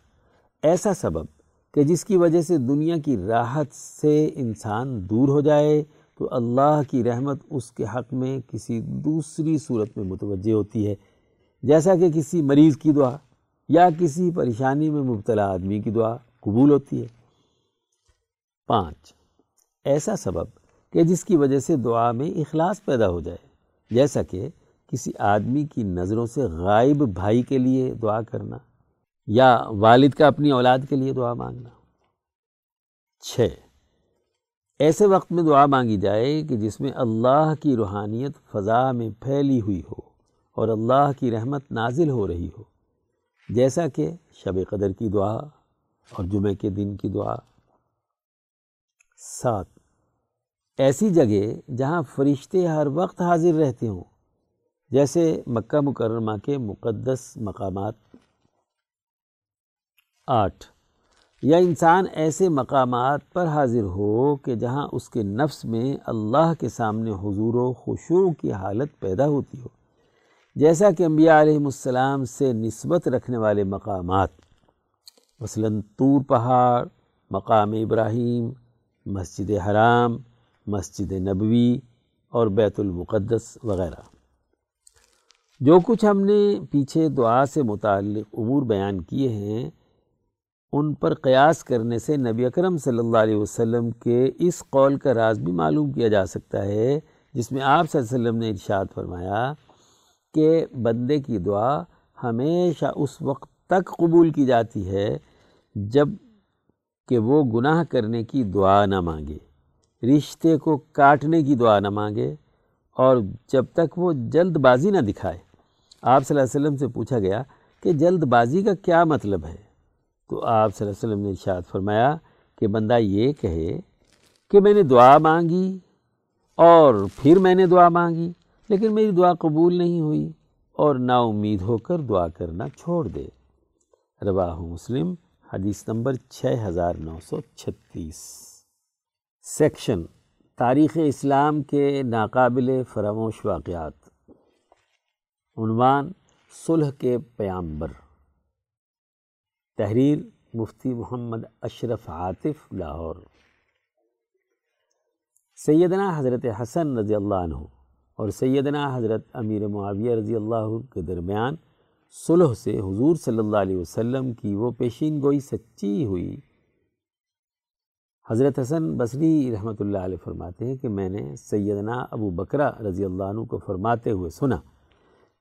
[SPEAKER 1] ایسا سبب کہ جس کی وجہ سے دنیا کی راحت سے انسان دور ہو جائے تو اللہ کی رحمت اس کے حق میں کسی دوسری صورت میں متوجہ ہوتی ہے۔ جیسا کہ کسی مریض کی دعا یا کسی پریشانی میں مبتلا آدمی کی دعا قبول ہوتی ہے۔ پانچ۔ ایسا سبب کہ جس کی وجہ سے دعا میں اخلاص پیدا ہو جائے۔ جیسا کہ کسی آدمی کی نظروں سے غائب بھائی کے لیے دعا کرنا یا والد کا اپنی اولاد کے لیے دعا مانگنا۔ چھ۔ ایسے وقت میں دعا مانگی جائے کہ جس میں اللہ کی روحانیت فضا میں پھیلی ہوئی ہو اور اللہ کی رحمت نازل ہو رہی ہو۔ جیسا کہ شب قدر کی دعا اور جمعہ کے دن کی دعا سات ایسی جگہ جہاں فرشتے ہر وقت حاضر رہتے ہوں، جیسے مکہ مکرمہ کے مقدس مقامات۔ آٹھ، یا انسان ایسے مقامات پر حاضر ہو کہ جہاں اس کے نفس میں اللہ کے سامنے حضور و خوشو کی حالت پیدا ہوتی ہو، جیسا کہ انبیاء علیہ السلام سے نسبت رکھنے والے مقامات۔ مثلاً طور پہاڑ، مقام ابراہیم مسجد حرام، مسجد نبوی اور بیت المقدس وغیرہ۔ جو کچھ ہم نے پیچھے دعا سے متعلق امور بیان کیے ہیں، ان پر قیاس کرنے سے نبی اکرم صلی اللہ علیہ وسلم کے اس قول کا راز بھی معلوم کیا جا سکتا ہے، جس میں آپ صلی اللہ علیہ وسلم نے ارشاد فرمایا کہ بندے کی دعا ہمیشہ اس وقت تک قبول کی جاتی ہے جب کہ وہ گناہ کرنے کی دعا نہ مانگے، رشتے کو کاٹنے کی دعا نہ مانگے، اور جب تک وہ جلد بازی نہ دکھائے۔ آپ صلی اللہ علیہ وسلم سے پوچھا گیا کہ جلد بازی کا کیا مطلب ہے؟ تو آپ صلی اللہ علیہ وسلم نے ارشاد فرمایا کہ بندہ یہ کہے کہ میں نے دعا مانگی اور پھر میں نے دعا مانگی، لیکن میری دعا قبول نہیں ہوئی اور نا امید ہو کر دعا کرنا چھوڑ دے۔ رواہ مسلم حدیث نمبر چھ ہزار نو سو چھتیس۔ سیکشن تاریخ اسلام کے ناقابل فراموش واقعات۔ عنوان صلح کے پیامبر۔ تحریر مفتی محمد اشرف عاطف، لاہور۔ سیدنا حضرت حسن رضی اللہ عنہ اور سیدنا حضرت امیر معاویہ رضی اللہ کے درمیان صلح سے حضور صلی اللہ علیہ وسلم کی وہ پیشین گوئی سچی ہوئی۔ حضرت حسن بصری رحمۃ اللہ علیہ فرماتے ہیں کہ میں نے سیدنا ابو بکرہ رضی اللہ عنہ کو فرماتے ہوئے سنا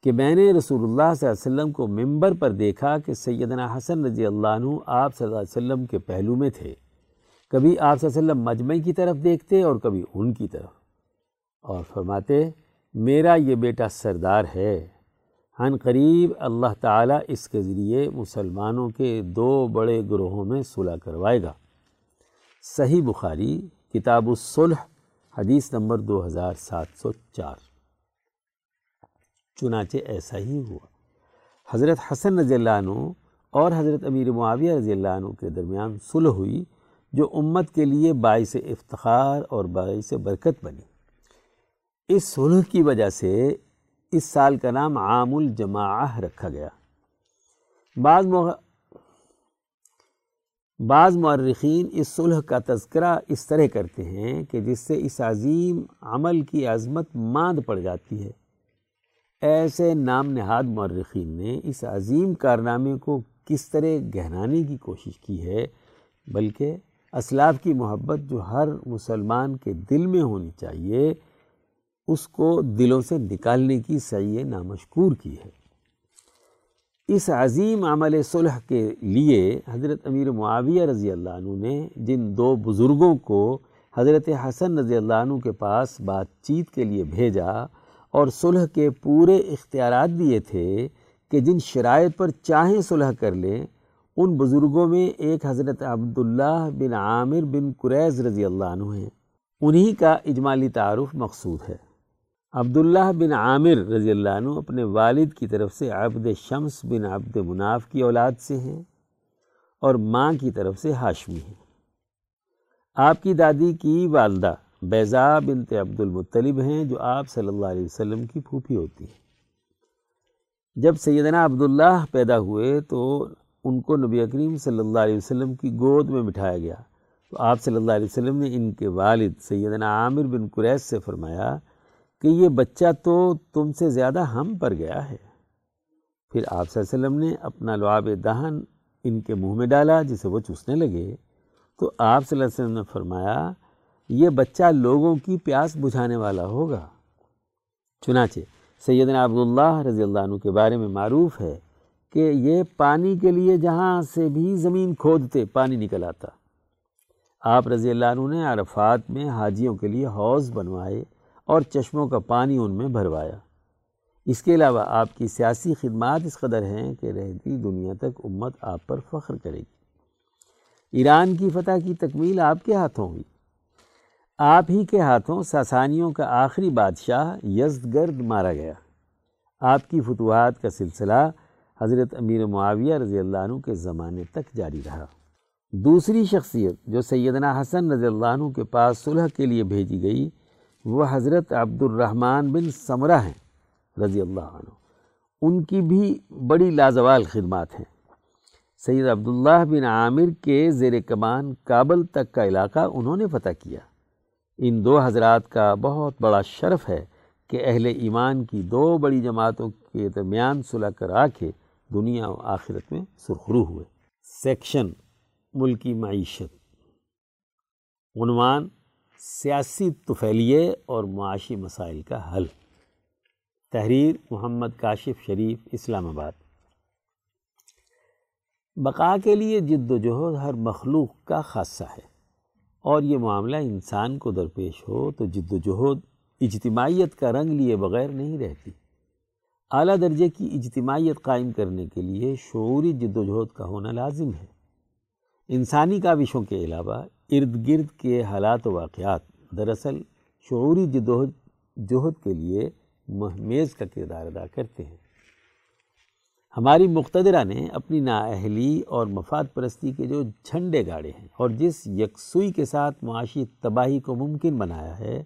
[SPEAKER 1] کہ میں نے رسول اللہ صلی اللہ علیہ وسلم کو ممبر پر دیکھا کہ سیدنا حسن رضی اللہ عنہ آپ صلی اللہ علیہ وسلم کے پہلو میں تھے۔ کبھی آپ صلی اللہ علیہ وسلم مجمع کی طرف دیکھتے اور کبھی ان کی طرف۔ اور فرماتے، میرا یہ بیٹا سردار ہے۔ ہن قریب اللہ تعالیٰ اس کے ذریعے مسلمانوں کے دو بڑے گروہوں میں صلح کروائے گا۔ صحیح بخاری، کتاب الصلح، حدیث نمبر دو ہزار سات سو چار۔ چنانچہ ایسا ہی ہوا۔ حضرت حسن رضی اللہ عنہ اور حضرت امیر معاویہ رضی اللہ عنہ کے درمیان صلح ہوئی، جو امت کے لیے باعث افتخار اور باعث برکت بنی۔ اس صلح کی وجہ سے اس سال کا نام عام الجماعہ رکھا گیا۔ بعض بعض مورخین اس صلح کا تذکرہ اس طرح کرتے ہیں کہ جس سے اس عظیم عمل کی عظمت ماند پڑ جاتی ہے۔ ایسے نام نہاد مورخین نے اس عظیم کارنامے کو کس طرح گہرانے کی کوشش کی ہے، بلکہ اسلاف کی محبت جو ہر مسلمان کے دل میں ہونی چاہیے اس کو دلوں سے نکالنے کی صحیح نامشکور کی ہے۔ اس عظیم عمل صلح کے لیے حضرت امیر معاویہ رضی اللہ عنہ نے جن دو بزرگوں کو حضرت حسن رضی اللہ عنہ کے پاس بات چیت کے لیے بھیجا اور صلح کے پورے اختیارات دیے تھے کہ جن شرائط پر چاہیں صلح کر لیں، ان بزرگوں میں ایک حضرت عبداللہ بن عامر بن قریض رضی اللہ عنہ ہیں۔ انہی کا اجمالی تعارف مقصود ہے۔ عبداللہ بن عامر رضی اللہ عنہ اپنے والد کی طرف سے عبد شمس بن عبد مناف کی اولاد سے ہیں اور ماں کی طرف سے ہاشمی ہیں۔ آپ کی دادی کی والدہ بیضا بنت عبد المطلب ہیں جو آپ صلی اللہ علیہ وسلم کی پھوپھی ہوتی ہیں۔ جب سیدنا عبداللہ پیدا ہوئے تو ان کو نبی اکریم صلی اللہ علیہ وسلم کی گود میں بٹھایا گیا۔ تو آپ صلی اللہ علیہ وسلم نے ان کے والد سیدنا عامر بن قریش سے فرمایا کہ یہ بچہ تو تم سے زیادہ ہم پر گیا ہے۔ پھر آپ صلی اللہ علیہ وسلم نے اپنا لعاب دہن ان کے منہ میں ڈالا جسے وہ چوسنے لگے۔ تو آپ صلی اللہ علیہ وسلم نے فرمایا، یہ بچہ لوگوں کی پیاس بجھانے والا ہوگا۔ چنانچہ سیدنا عبداللہ رضی اللہ عنہ کے بارے میں معروف ہے کہ یہ پانی کے لیے جہاں سے بھی زمین کھودتے پانی نکل آتا۔ آپ رضی اللہ عنہ نے عرفات میں حاجیوں کے لیے حوض بنوائے۔ اور چشموں کا پانی ان میں بھروایا۔ اس کے علاوہ آپ کی سیاسی خدمات اس قدر ہیں کہ رہتی دنیا تک امت آپ پر فخر کرے گی۔ ایران کی فتح کی تکمیل آپ کے ہاتھوں ہوئی۔ آپ ہی کے ہاتھوں ساسانیوں کا آخری بادشاہ یزدگرد مارا گیا۔ آپ کی فتوحات کا سلسلہ حضرت امیر معاویہ رضی اللہ عنہ کے زمانے تک جاری رہا۔ دوسری شخصیت جو سیدنا حسن رضی اللہ عنہ کے پاس صلح کے لیے بھیجی گئی وہ حضرت عبد الرحمن بن ثمرہ ہیں، رضی اللہ عنہ۔ ان کی بھی بڑی لازوال خدمات ہیں۔ سید عبداللہ بن عامر کے زیر کمان کابل تک کا علاقہ انہوں نے فتح کیا۔ ان دو حضرات کا بہت بڑا شرف ہے کہ اہل ایمان کی دو بڑی جماعتوں کے درمیان صلح کرا کے دنیا و آخرت میں سرخرو ہوئے۔ سیکشن، ملکی معیشت۔ عنوان سیاسی طفیلیے اور معاشی مسائل کا حل۔ تحریر محمد کاشف شریف، اسلام آباد۔ بقا کے لیے جد و جہد ہر مخلوق کا خاصہ ہے۔ اور یہ معاملہ انسان کو درپیش ہو تو جد و جہد اجتماعیت کا رنگ لیے بغیر نہیں رہتی۔ اعلیٰ درجے کی اجتماعیت قائم کرنے کے لیے شعوری جد و جہد کا ہونا لازم ہے۔ انسانی کاوشوں کے علاوہ ارد گرد کے حالات و واقعات۔ دراصل، شعوری جد و جہد کے لیے محمیز کا کردار ادا کرتے ہیں۔ ہماری مقتدرہ نے اپنی نااہلی اور مفاد پرستی کے جو جھنڈے گاڑے ہیں اور جس یکسوئی کے ساتھ معاشی تباہی کو ممکن بنایا ہے،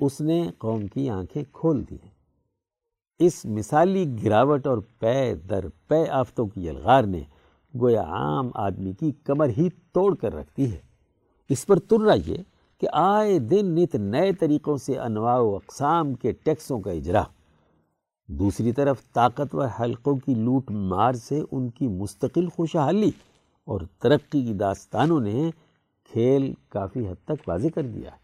[SPEAKER 1] اس نے قوم کی آنکھیں کھول دی ہیں۔ اس مثالی گراوٹ اور پے در پے آفتوں کی الغار نے گویا عام آدمی کی کمر ہی توڑ کر رکھتی ہے۔ اس پر تر رہا یہ کہ آئے دن نت نئے طریقوں سے انواع و اقسام کے ٹیکسوں کا اجرا دوسری طرف طاقتور حلقوں کی لوٹ مار سے ان کی مستقل خوشحالی اور ترقی کی داستانوں نے کھیل کافی حد تک واضح کر دیا۔ ہے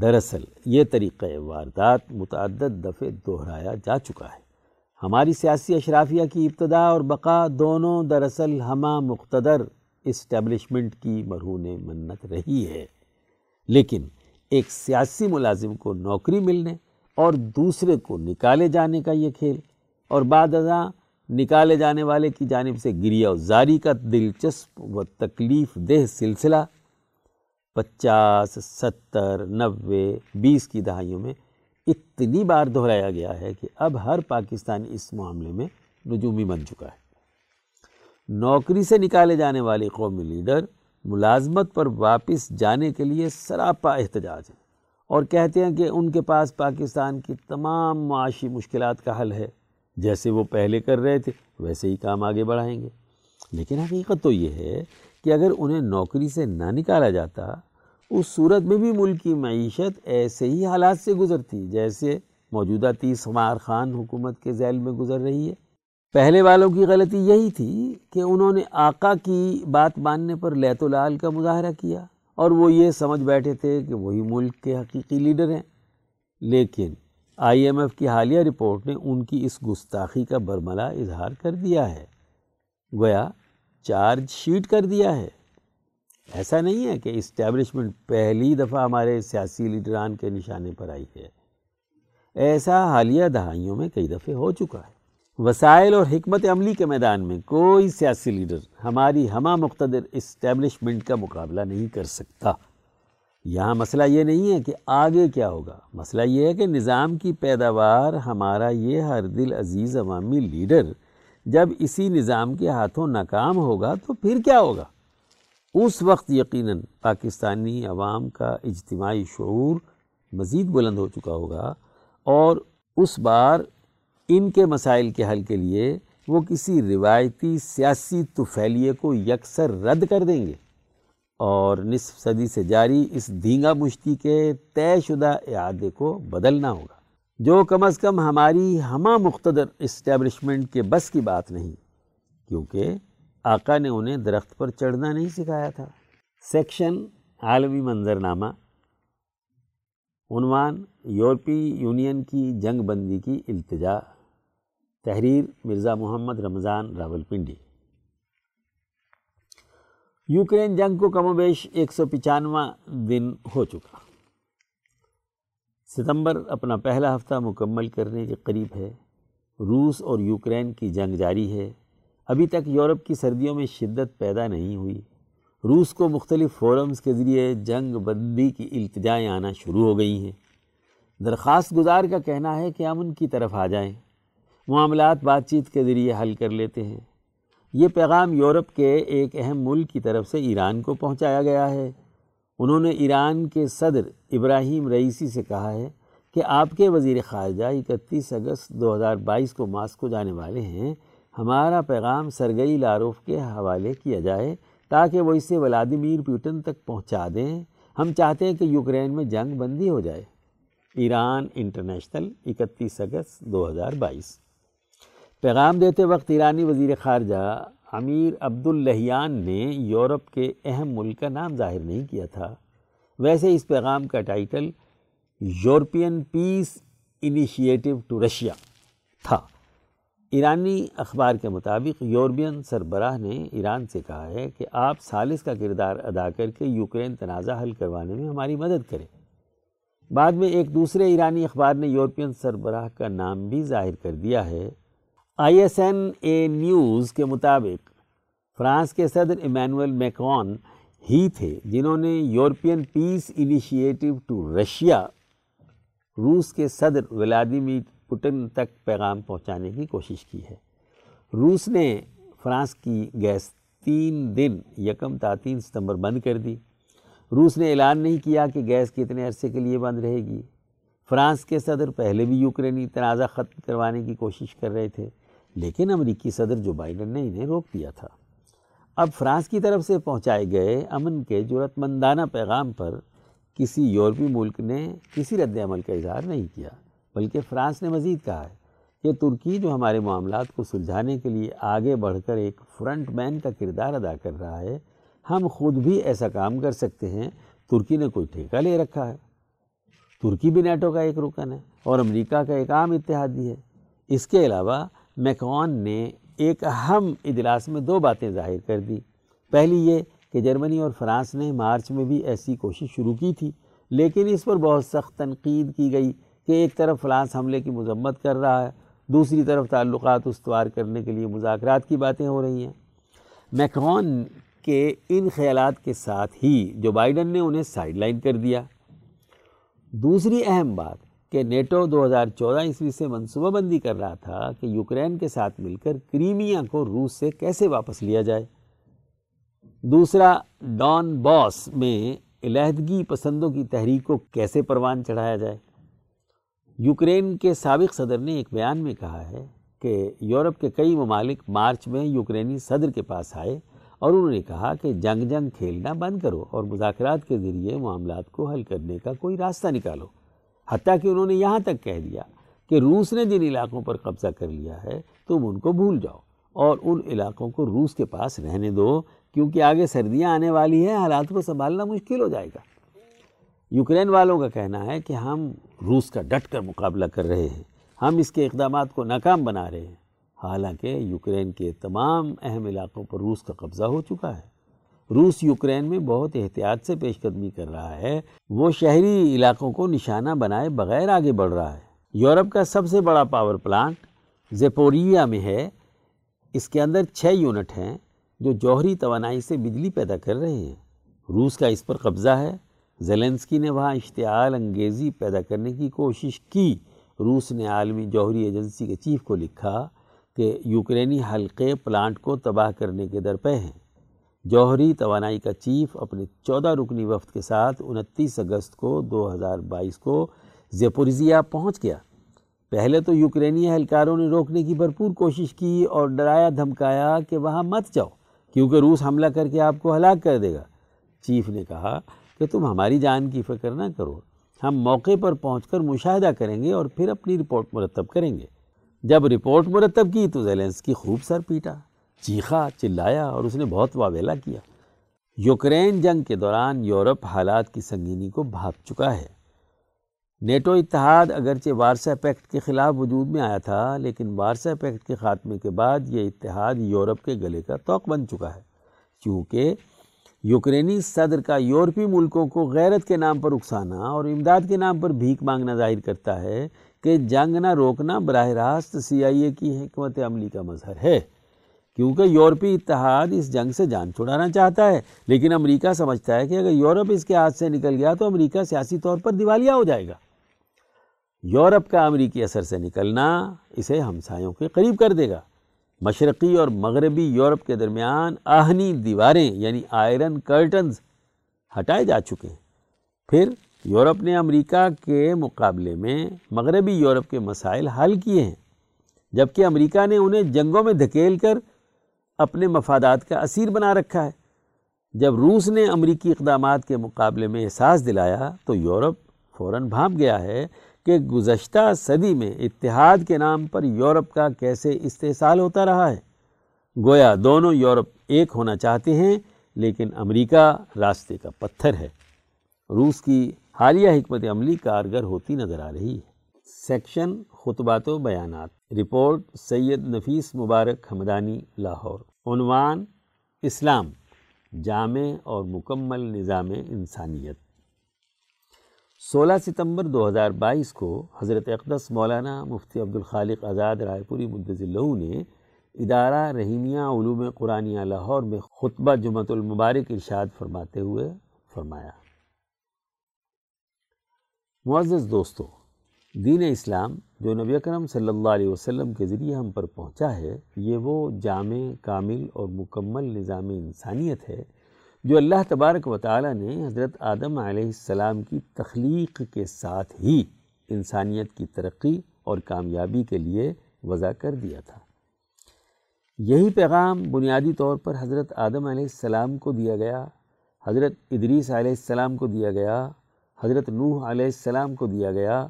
[SPEAKER 1] دراصل یہ طریقہ واردات متعدد دفعے دہرایا جا چکا ہے۔ ہماری سیاسی اشرافیہ کی ابتدا اور بقا دونوں دراصل ہمہ مقتدر اسٹیبلشمنٹ کی مرہون منت رہی ہے۔ لیکن ایک سیاسی ملازم کو نوکری ملنے اور دوسرے کو نکالے جانے کا یہ کھیل اور بعد ازاں نکالے جانے والے کی جانب سے گریا و زاری کا دلچسپ و تکلیف دہ سلسلہ پچاس، ستر، نوے، بیس کی دہائیوں میں اتنی بار دہرایا گیا ہے کہ اب ہر پاکستانی اس معاملے میں نجومی بن چکا ہے۔ نوکری سے نکالے جانے والی قومی لیڈر ملازمت پر واپس جانے کے لیے سراپا احتجاج ہیں اور کہتے ہیں کہ ان کے پاس پاکستان کی تمام معاشی مشکلات کا حل ہے۔ جیسے وہ پہلے کر رہے تھے، ویسے ہی کام آگے بڑھائیں گے۔ لیکن حقیقت تو یہ ہے کہ اگر انہیں نوکری سے نہ نکالا جاتا، اس صورت میں بھی ملک کی معیشت ایسے ہی حالات سے گزرتی جیسے موجودہ تیس ہمار خان حکومت کے ذیل میں گزر رہی ہے۔ پہلے والوں کی غلطی یہی تھی کہ انہوں نے آقا کی بات ماننے پر لیت و لال کا مظاہرہ کیا اور وہ یہ سمجھ بیٹھے تھے کہ وہی ملک کے حقیقی لیڈر ہیں۔ لیکن آئی ایم ایف کی حالیہ رپورٹ نے ان کی اس گستاخی کا برملا اظہار کر دیا ہے۔ گویا چارج شیٹ کر دیا ہے۔ ایسا نہیں ہے کہ اسٹیبلشمنٹ پہلی دفعہ ہمارے سیاسی لیڈران کے نشانے پر آئی ہے۔ ایسا حالیہ دہائیوں میں کئی دفعے ہو چکا ہے۔ وسائل اور حکمت عملی کے میدان میں کوئی سیاسی لیڈر ہماری ہمہ مقتدر اسٹیبلشمنٹ کا مقابلہ نہیں کر سکتا۔ یہاں مسئلہ یہ نہیں ہے کہ آگے کیا ہوگا، مسئلہ یہ ہے کہ نظام کی پیداوار ہمارا یہ ہر دل عزیز عوامی لیڈر جب اسی نظام کے ہاتھوں ناکام ہوگا تو پھر کیا ہوگا؟ اس وقت یقیناً پاکستانی عوام کا اجتماعی شعور مزید بلند ہو چکا ہوگا اور اس بار ان کے مسائل کے حل کے لیے وہ کسی روایتی سیاسی طفیلیے کو یکسر رد کر دیں گے اور نصف صدی سے جاری اس دھینگا مشتی کے طے شدہ اعادے کو بدلنا ہوگا۔ جو کم از کم ہماری ہمہ مقتدر اسٹیبلشمنٹ کے بس کی بات نہیں، کیونکہ آقا نے انہیں درخت پر چڑھنا نہیں سکھایا تھا۔ سیکشن عالمی منظرنامہ۔ عنوان یورپی یونین کی جنگ بندی کی التجا۔ تحریر مرزا محمد رمضان راول پنڈی یوکرین جنگ کو کم و بیش ایک سو پچانواں دن ہو چکا۔ ستمبر اپنا پہلا ہفتہ مکمل کرنے کے قریب ہے۔ روس اور یوکرین کی جنگ جاری ہے۔ ابھی تک یورپ کی سردیوں میں شدت پیدا نہیں ہوئی۔ روس کو مختلف فورمز کے ذریعے جنگ بندی کی التجائیں آنا شروع ہو گئی ہیں۔ درخواست گزار کا کہنا ہے کہ ہم ان کی طرف آ جائیں۔ معاملات بات چیت کے ذریعے حل کر لیتے ہیں۔ یہ پیغام یورپ کے ایک اہم ملک کی طرف سے ایران کو پہنچایا گیا ہے۔ انہوں نے ایران کے صدر ابراہیم رئیسی سے کہا ہے کہ آپ کے وزیر خارجہ اکتیس اگست دو ہزار بائیس کو ماسکو جانے والے ہیں۔ ہمارا پیغام سرگئی لاروف کے حوالے کیا جائے تاکہ وہ اسے ولادیمیر پیوٹن تک پہنچا دیں۔ ہم چاہتے ہیں کہ یوکرین میں جنگ بندی ہو جائے۔ ایران انٹرنیشنل اکتیس اگست دو ہزار بائیس۔ پیغام دیتے وقت ایرانی وزیر خارجہ امیر عبداللہیان نے یورپ کے اہم ملک کا نام ظاہر نہیں کیا تھا۔ ویسے اس پیغام کا title European peace initiative to Russia تھا۔ ایرانی اخبار کے مطابق یوربین سربراہ نے ایران سے کہا ہے کہ آپ سالس کا کردار ادا کر کے یوکرین تنازع حل کروانے میں ہماری مدد کریں۔ بعد میں ایک دوسرے ایرانی اخبار نے یورپین سربراہ کا نام بھی ظاہر کر دیا ہے۔ I S N A news کے مطابق فرانس کے صدر ایمینول میکون ہی تھے، جنہوں نے European peace initiative to Russia روس کے صدر ولادیمیر پوٹن تک پیغام پہنچانے کی کوشش کی ہے۔ روس نے فرانس کی گیس تین دن یکم تا تین ستمبر بند کر دی۔ روس نے اعلان نہیں کیا کہ گیس کتنے عرصے کے لیے بند رہے گی۔ فرانس کے صدر پہلے بھی یوکرینی تنازع ختم کروانے کی کوشش کر رہے تھے۔ لیکن امریکی صدر جو بائیڈن نے انہیں روک دیا تھا۔ اب فرانس کی طرف سے پہنچائے گئے امن کے جرت مندانہ پیغام پر کسی یورپی ملک نے کسی رد عمل کا اظہار نہیں کیا، بلکہ فرانس نے مزید کہا ہے کہ ترکی جو ہمارے معاملات کو سلجھانے کے لیے آگے بڑھ کر ایک فرنٹ مین کا کردار ادا کر رہا ہے، ہم خود بھی ایسا کام کر سکتے ہیں، ترکی نے کوئی ٹھیکہ لے رکھا ہے۔ ترکی بھی نیٹو کا ایک رکن ہے اور امریکہ کا ایک عام اتحادی ہے۔ اس کے علاوہ میکوان نے ایک اہم اجلاس میں دو باتیں ظاہر کر دی پہلی یہ کہ جرمنی اور فرانس نے مارچ میں بھی ایسی کوشش شروع کی تھی، لیکن اس پر بہت سخت تنقید کی گئی کہ ایک طرف فرانس حملے کی مذمت کر رہا ہے، دوسری طرف تعلقات استوار کرنے کے لیے مذاکرات کی باتیں ہو رہی ہیں۔ میکرون کے ان خیالات کے ساتھ ہی جو بائیڈن نے انہیں سائیڈ لائن کر دیا۔ دوسری اہم بات کہ نیٹو دو ہزار چودہ عیسوی سے منصوبہ بندی کر رہا تھا کہ یوکرین کے ساتھ مل کر کریمیا کو روس سے کیسے واپس لیا جائے۔ دوسرا، ڈان باس میں علیحدگی پسندوں کی تحریک کو کیسے پروان چڑھایا جائے۔ یوکرین کے سابق صدر نے ایک بیان میں کہا ہے کہ یورپ کے کئی ممالک مارچ میں یوکرینی صدر کے پاس آئے اور انہوں نے کہا کہ جنگ جنگ کھیلنا بند کرو اور مذاکرات کے ذریعے معاملات کو حل کرنے کا کوئی راستہ نکالو۔ حتیٰ کہ انہوں نے یہاں تک کہہ دیا کہ روس نے جن علاقوں پر قبضہ کر لیا ہے، تم ان کو بھول جاؤ۔ اور ان علاقوں کو روس کے پاس رہنے دو، کیونکہ آگے سردیاں آنے والی ہیں، حالات کو سنبھالنا مشکل ہو جائے گا۔ یوکرین والوں کا کہنا ہے کہ ہم روس کا ڈٹ کر مقابلہ کر رہے ہیں۔ ہم اس کے اقدامات کو ناکام بنا رہے ہیں۔ حالانکہ یوکرین کے تمام اہم علاقوں پر روس کا قبضہ ہو چکا ہے۔ روس یوکرین میں بہت احتیاط سے پیش قدمی کر رہا ہے۔ وہ شہری علاقوں کو نشانہ بنائے بغیر آگے بڑھ رہا ہے۔ یورپ کا سب سے بڑا پاور پلانٹ زیپوریا میں ہے۔ اس کے اندر چھ یونٹ ہیں جو جوہری توانائی سے بجلی پیدا کر رہے ہیں۔ روس کا اس پر قبضہ ہے۔ زیلنسکی نے وہاں اشتعال انگیزی پیدا کرنے کی کوشش کی۔ روس نے عالمی جوہری ایجنسی کے چیف کو لکھا کہ یوکرینی حلقے پلانٹ کو تباہ کرنے کے درپے ہیں۔ جوہری توانائی کا چیف اپنے چودہ رکنی وفد کے ساتھ انتیس اگست کو دو ہزار بائیس کو زیپورزیا پہنچ گیا۔ پہلے تو یوکرینی اہلکاروں نے روکنے کی بھرپور کوشش کی اور ڈرایا، دھمکایا کہ وہاں مت جاؤ کیونکہ روس حملہ کر کے آپ کو ہلاک کر دے گا۔ چیف نے کہا کہ تم ہماری جان کی فکر نہ کرو، ہم موقع پر پہنچ کر مشاہدہ کریں گے اور پھر اپنی رپورٹ مرتب کریں گے۔ جب رپورٹ مرتب کی تو زیلنس کی خوب سر پیٹا۔ چیخا، چلایا اور اس نے بہت واویلا کیا۔ یوکرین جنگ کے دوران یورپ حالات کی سنگینی کو بھاپ چکا ہے۔ نیٹو اتحاد اگرچہ وارسا پیکٹ کے خلاف وجود میں آیا تھا، لیکن وارسا پیکٹ کے خاتمے کے بعد یہ اتحاد یورپ کے گلے کا توق بن چکا ہے۔ کیونکہ یوکرینی صدر کا یورپی ملکوں کو غیرت کے نام پر اکسانا اور امداد کے نام پر بھیک مانگنا ظاہر کرتا ہے کہ جنگ نہ روکنا براہ راست سی آئی اے کی حکمت عملی کا مظہر ہے۔ کیونکہ یورپی اتحاد اس جنگ سے جان چھڑانا چاہتا ہے، لیکن امریکہ سمجھتا ہے کہ اگر یورپ اس کے ہاتھ سے نکل گیا تو امریکہ سیاسی طور پر دیوالیہ ہو جائے گا۔ یورپ کا امریکی اثر سے نکلنا اسے ہمسایوں کے قریب کر دے گا۔ مشرقی اور مغربی یورپ کے درمیان آہنی دیواریں یعنی آئرن کرٹنز ہٹائے جا چکے ہیں۔ پھر یورپ نے امریکہ کے مقابلے میں مغربی یورپ کے مسائل حل کیے ہیں، جبکہ امریکہ نے انہیں جنگوں میں دھکیل کر اپنے مفادات کا اسیر بنا رکھا ہے۔ جب روس نے امریکی اقدامات کے مقابلے میں احساس دلایا تو یورپ فوراً بھانپ گیا ہے کہ گزشتہ صدی میں اتحاد کے نام پر یورپ کا کیسے استحصال ہوتا رہا ہے۔ گویا دونوں یورپ ایک ہونا چاہتے ہیں، لیکن امریکہ راستے کا پتھر ہے۔ روس کی حالیہ حکمت عملی کارگر ہوتی نظر آ رہی ہے۔ سیکشن خطبات و بیانات۔ رپورٹ سید نفیس مبارک حمدانی لاہور۔ عنوان اسلام، جامع اور مکمل نظام انسانیت۔ سولہ ستمبر دو ہزار بائیس کو حضرت اقدس مولانا مفتی عبدالخالق آزاد رائے پوری مدض اللہ نے ادارہ رحیمیہ علوم قرآنیہ لاہور میں خطبہ جمعۃ المبارک ارشاد فرماتے ہوئے فرمایا۔ معزز دوستو دین اسلام جو نبی اکرم صلی اللہ علیہ وسلم کے ذریعے ہم پر پہنچا ہے، یہ وہ جامع، کامل اور مکمل نظام انسانیت ہے جو اللہ تبارک و تعالی نے حضرت آدم علیہ السلام کی تخلیق کے ساتھ ہی انسانیت کی ترقی اور کامیابی کے لیے وضع کر دیا تھا۔ یہی پیغام بنیادی طور پر حضرت آدم علیہ السلام کو دیا گیا، حضرت ادریس علیہ السلام کو دیا گیا، حضرت نوح علیہ السلام کو دیا گیا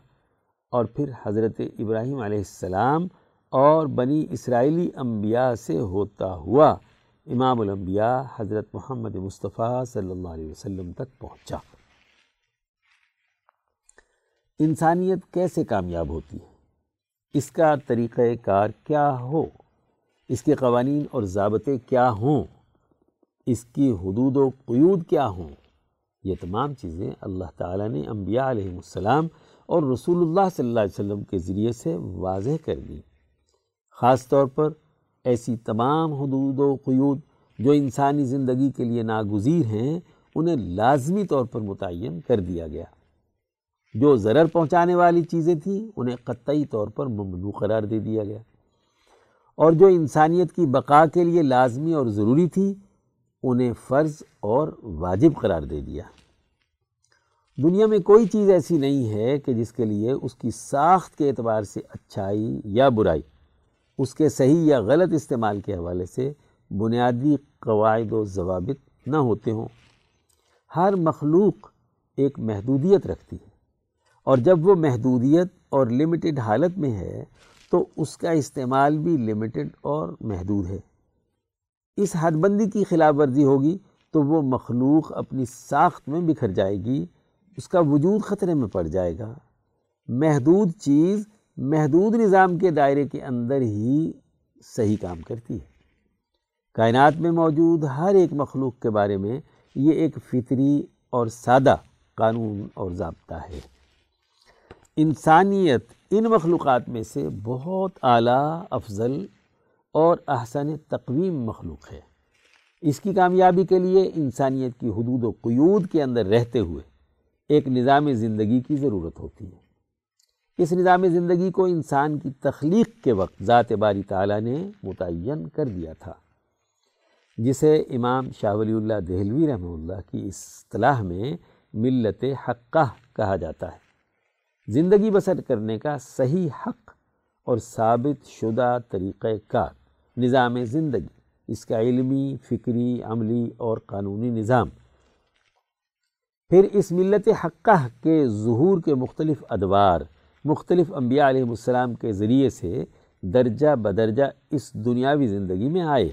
[SPEAKER 1] اور پھر حضرت ابراہیم علیہ السلام اور بنی اسرائیلی انبیاء سے ہوتا ہوا امام الانبیاء حضرت محمد مصطفیٰ صلی اللہ علیہ وسلم تک پہنچا۔ انسانیت کیسے کامیاب ہوتی ہے؟ اس کا طریقہ کار کیا ہو؟ اس کے قوانین اور ضابطے کیا ہوں؟ اس کی حدود و قیود کیا ہوں؟ یہ تمام چیزیں اللہ تعالیٰ نے انبیاء علیہ السلام اور رسول اللہ صلی اللہ علیہ وسلم کے ذریعے سے واضح کر دی۔ خاص طور پر ایسی تمام حدود و قیود جو انسانی زندگی کے لیے ناگزیر ہیں، انہیں لازمی طور پر متعین کر دیا گیا۔ جو ضرر پہنچانے والی چیزیں تھیں، انہیں قطعی طور پر ممنوع قرار دے دیا گیا۔ اور جو انسانیت کی بقا کے لیے لازمی اور ضروری تھی، انہیں فرض اور واجب قرار دے دیا۔ دنیا میں کوئی چیز ایسی نہیں ہے کہ جس کے لیے اس کی ساخت کے اعتبار سے اچھائی یا برائی، اس کے صحیح یا غلط استعمال کے حوالے سے بنیادی قواعد و ضوابط نہ ہوتے ہوں۔ ہر مخلوق ایک محدودیت رکھتی ہے، اور جب وہ محدودیت اور لمیٹڈ حالت میں ہے، تو اس کا استعمال بھی لمیٹڈ اور محدود ہے۔ اس حد بندی کی خلاف ورزی ہوگی تو وہ مخلوق اپنی ساخت میں بکھر جائے گی اس کا وجود خطرے میں پڑ جائے گا۔ محدود چیز، محدود نظام کے دائرے کے اندر ہی صحیح کام کرتی ہے۔ کائنات میں موجود ہر ایک مخلوق کے بارے میں یہ ایک فطری اور سادہ قانون اور ضابطہ ہے۔ انسانیت ان مخلوقات میں سے بہت اعلیٰ، افضل اور احسن تقویم مخلوق ہے۔ اس کی کامیابی کے لیے انسانیت کی حدود و قیود کے اندر رہتے ہوئے ایک نظام زندگی کی ضرورت ہوتی ہے۔ اس نظام زندگی کو انسان کی تخلیق کے وقت ذات باری تعالیٰ نے متعین کر دیا تھا، جسے امام شاہ ولی اللہ دہلوی رحمہ اللہ کی اصطلاح میں ملت حقہ کہا جاتا ہے۔ زندگی بسر کرنے کا صحیح حق اور ثابت شدہ طریقہ کار نظام زندگی، اس کا علمی، فکری، عملی اور قانونی نظام پھر اس ملت حقہ کے ظہور کے مختلف ادوار، مختلف انبیاء علیہ السلام کے ذریعے سے درجہ بدرجہ اس دنیاوی زندگی میں آئے۔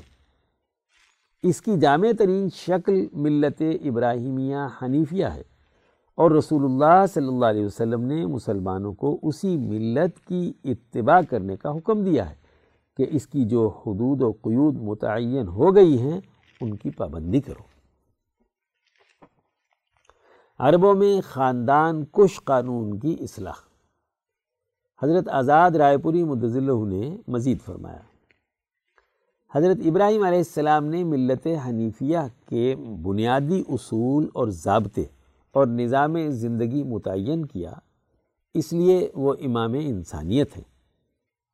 [SPEAKER 1] اس کی جامع ترین شکل ملت ابراہیمیہ حنیفیہ ہے۔ اور رسول اللہ صلی اللہ علیہ وسلم نے مسلمانوں کو اسی ملت کی اتباع کرنے کا حکم دیا ہے کہ اس کی جو حدود و قیود متعین ہو گئی ہیں، ان کی پابندی کرو۔ عربوں میں خاندان کش قانون کی اصلاح۔ حضرت آزاد رائے پوری مدضلہ نے مزید فرمایا۔ حضرت ابراہیم علیہ السلام نے ملت حنیفیہ کے بنیادی اصول اور ضابطے اور نظام زندگی متعین کیا، اس لیے وہ امام انسانیت ہیں۔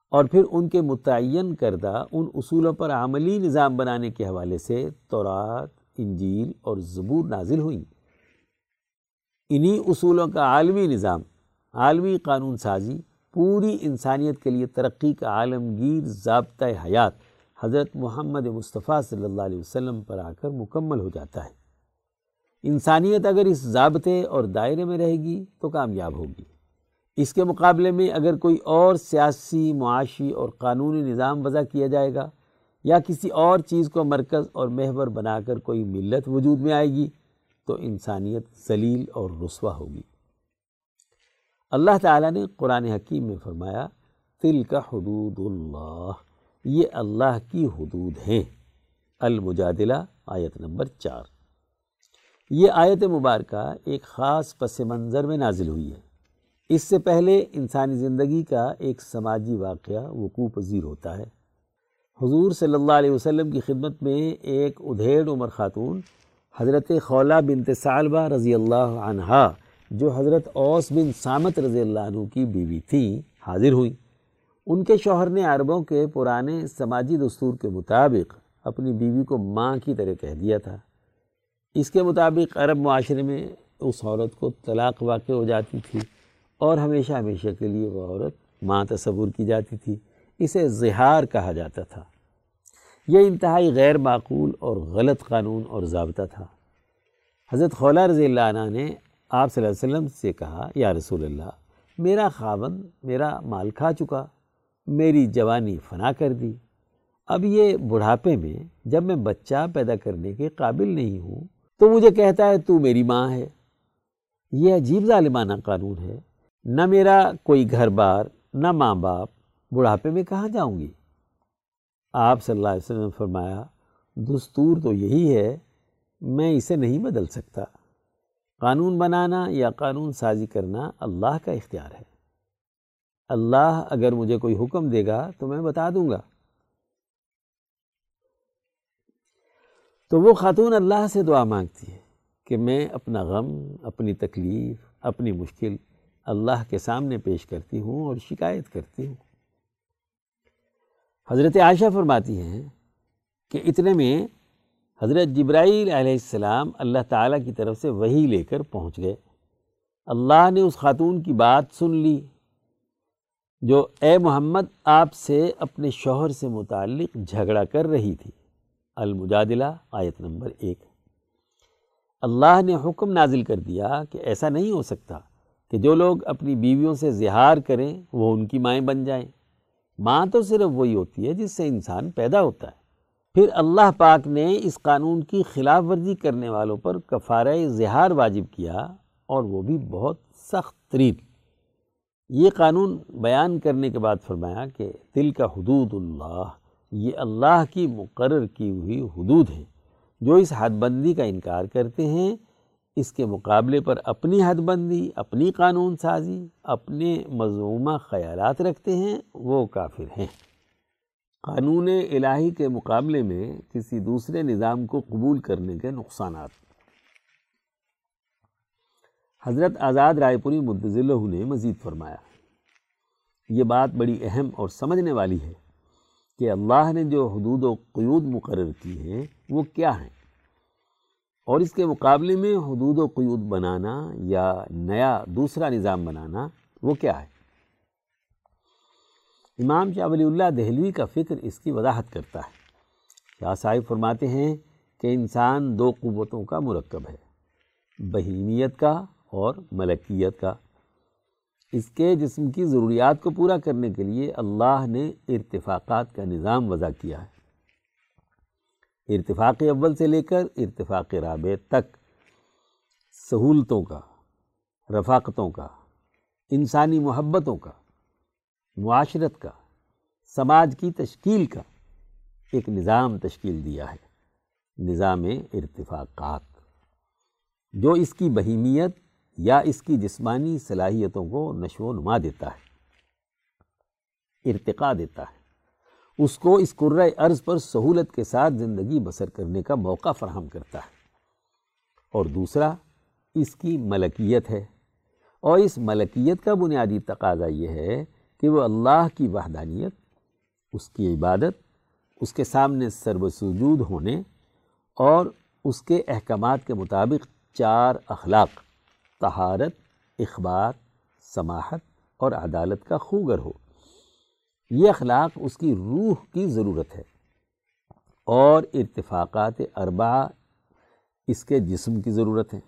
[SPEAKER 1] اور پھر ان کے متعین کردہ ان اصولوں پر عملی نظام بنانے کے حوالے سے تورات، انجیل اور زبور نازل ہوئیں۔ انہی اصولوں کا عالمی نظام، عالمی قانون سازی، پوری انسانیت کے لیے ترقی کا عالمگیر ضابطۂ حیات حضرت محمد مصطفیٰ صلی اللہ علیہ وسلم پر آ کر مکمل ہو جاتا ہے۔ انسانیت اگر اس ضابطے اور دائرے میں رہے گی تو کامیاب ہوگی۔ اس کے مقابلے میں اگر کوئی اور سیاسی، معاشی اور قانونی نظام وضع کیا جائے گا یا کسی اور چیز کو مرکز اور محور بنا کر کوئی ملت وجود میں آئے گی تو انسانیت ذلیل اور رسوا ہوگی۔ اللہ تعالیٰ نے قرآن حکیم میں فرمایا تل کا حدود اللہ، یہ اللہ کی حدود ہیں۔ المجادلہ، آیت نمبر چار۔ یہ آیت مبارکہ ایک خاص پس منظر میں نازل ہوئی ہے۔ اس سے پہلے انسانی زندگی کا ایک سماجی واقعہ وقوع پذیر ہوتا ہے۔ حضور صلی اللہ علیہ وسلم کی خدمت میں ایک ادھیڑ عمر خاتون حضرت خولہ بنت سالبہ رضی اللہ عنہا، جو حضرت اوس بن سامت رضی اللہ عنہ کی بیوی تھیں حاضر ہوئیں ان کے شوہر نے عربوں کے پرانے سماجی دستور کے مطابق اپنی بیوی کو ماں کی طرح کہہ دیا تھا۔ اس کے مطابق عرب معاشرے میں اس عورت کو طلاق واقع ہو جاتی تھی اور ہمیشہ ہمیشہ کے لیے وہ عورت ماں تصور کی جاتی تھی۔ اسے زہار کہا جاتا تھا۔ یہ انتہائی غیر معقول اور غلط قانون اور ضابطہ تھا۔ حضرت خولہ رضی اللہ عنہ نے آپ صلی اللہ علیہ وسلم سے کہا، یا رسول اللہ، میرا خاون میرا مال کھا چکا، میری جوانی فنا کر دی۔ اب یہ بڑھاپے میں جب میں بچہ پیدا کرنے کے قابل نہیں ہوں، تو مجھے کہتا ہے، تو میری ماں ہے۔ یہ عجیب ظالمانہ قانون ہے۔ نہ میرا کوئی گھر بار، نہ ماں باپ بڑھاپے میں کہاں جاؤں گی؟ آپ صلی اللہ علیہ وسلم نے فرمایا، دستور تو یہی ہے، میں اسے نہیں بدل سکتا۔ قانون بنانا یا قانون سازی کرنا اللہ کا اختیار ہے۔ اللہ اگر مجھے کوئی حکم دے گا تو میں بتا دوں گا۔ تو وہ خاتون اللہ سے دعا مانگتی ہے کہ میں اپنا غم، اپنی تکلیف، اپنی مشکل اللہ کے سامنے پیش کرتی ہوں اور شکایت کرتی ہوں۔ حضرت عائشہ فرماتی ہیں کہ اتنے میں حضرت جبرائیل علیہ السلام اللہ تعالیٰ کی طرف سے وہی لے کر پہنچ گئے۔ اللہ نے اس خاتون کی بات سن لی جو اے محمد آپ سے اپنے شوہر سے متعلق جھگڑا کر رہی تھی۔ المجادلہ، آیت نمبر ایک۔ اللہ نے حکم نازل کر دیا کہ ایسا نہیں ہو سکتا کہ جو لوگ اپنی بیویوں سے زہار کریں وہ ان کی مائیں بن جائیں۔ ماں تو صرف وہی ہوتی ہے جس سے انسان پیدا ہوتا ہے۔ پھر اللہ پاک نے اس قانون کی خلاف ورزی کرنے والوں پر کفارہ زہار واجب کیا اور وہ بھی بہت سخت ترین۔ یہ قانون بیان کرنے کے بعد فرمایا کہ دل کا حدود اللہ، یہ اللہ کی مقرر کی ہوئی حدود ہیں جو اس حد بندی کا انکار کرتے ہیں۔ اس کے مقابلے پر اپنی حد بندی، اپنی قانون سازی، اپنے مضمومہ خیالات رکھتے ہیں، وہ کافر ہیں۔ قانون الہی کے مقابلے میں کسی دوسرے نظام کو قبول کرنے کے نقصانات۔ حضرت آزاد رائے پوری مدضلہ نے مزید فرمایا، یہ بات بڑی اہم اور سمجھنے والی ہے کہ اللہ نے جو حدود و قیود مقرر کی ہیں، وہ کیا ہیں؟ اور اس کے مقابلے میں حدود و قیود بنانا یا نیا دوسرا نظام بنانا، وہ کیا ہے؟ امام شاہ ولی اللہ دہلوی کا فکر اس کی وضاحت کرتا ہے۔ شاہ صاحب فرماتے ہیں کہ انسان دو قوتوں کا مرکب ہے، بہیمیت کا اور ملکیت کا۔ اس کے جسم کی ضروریات کو پورا کرنے کے لیے اللہ نے ارتفاقات کا نظام وضع کیا ہے۔ ارتفاق اول سے لے کر ارتفاق رابع تک، سہولتوں کا، رفاقتوں کا، انسانی محبتوں کا، معاشرت کا، سماج کی تشکیل کا ایک نظام تشکیل دیا ہے، نظام ارتفاقات۔ جو اس کی بہیمیت یا اس کی جسمانی صلاحیتوں کو نشو و نما دیتا ہے، ارتقا دیتا ہے۔ اس کو اس قرۂ ارض پر سہولت کے ساتھ زندگی بسر کرنے کا موقع فراہم کرتا ہے۔ اور دوسرا، اس کی ملکیت ہے۔ اور اس ملکیت کا بنیادی تقاضا یہ ہے کہ وہ اللہ کی وحدانیت، اس کی عبادت، اس کے سامنے سرب سجود ہونے اور اس کے احکامات کے مطابق چار اخلاق، طہارت، اخبار، سماحت اور عدالت کا خوگر ہو۔ یہ اخلاق اس کی روح کی ضرورت ہے اور ارتفاقات اربعہ اس کے جسم کی ضرورت ہے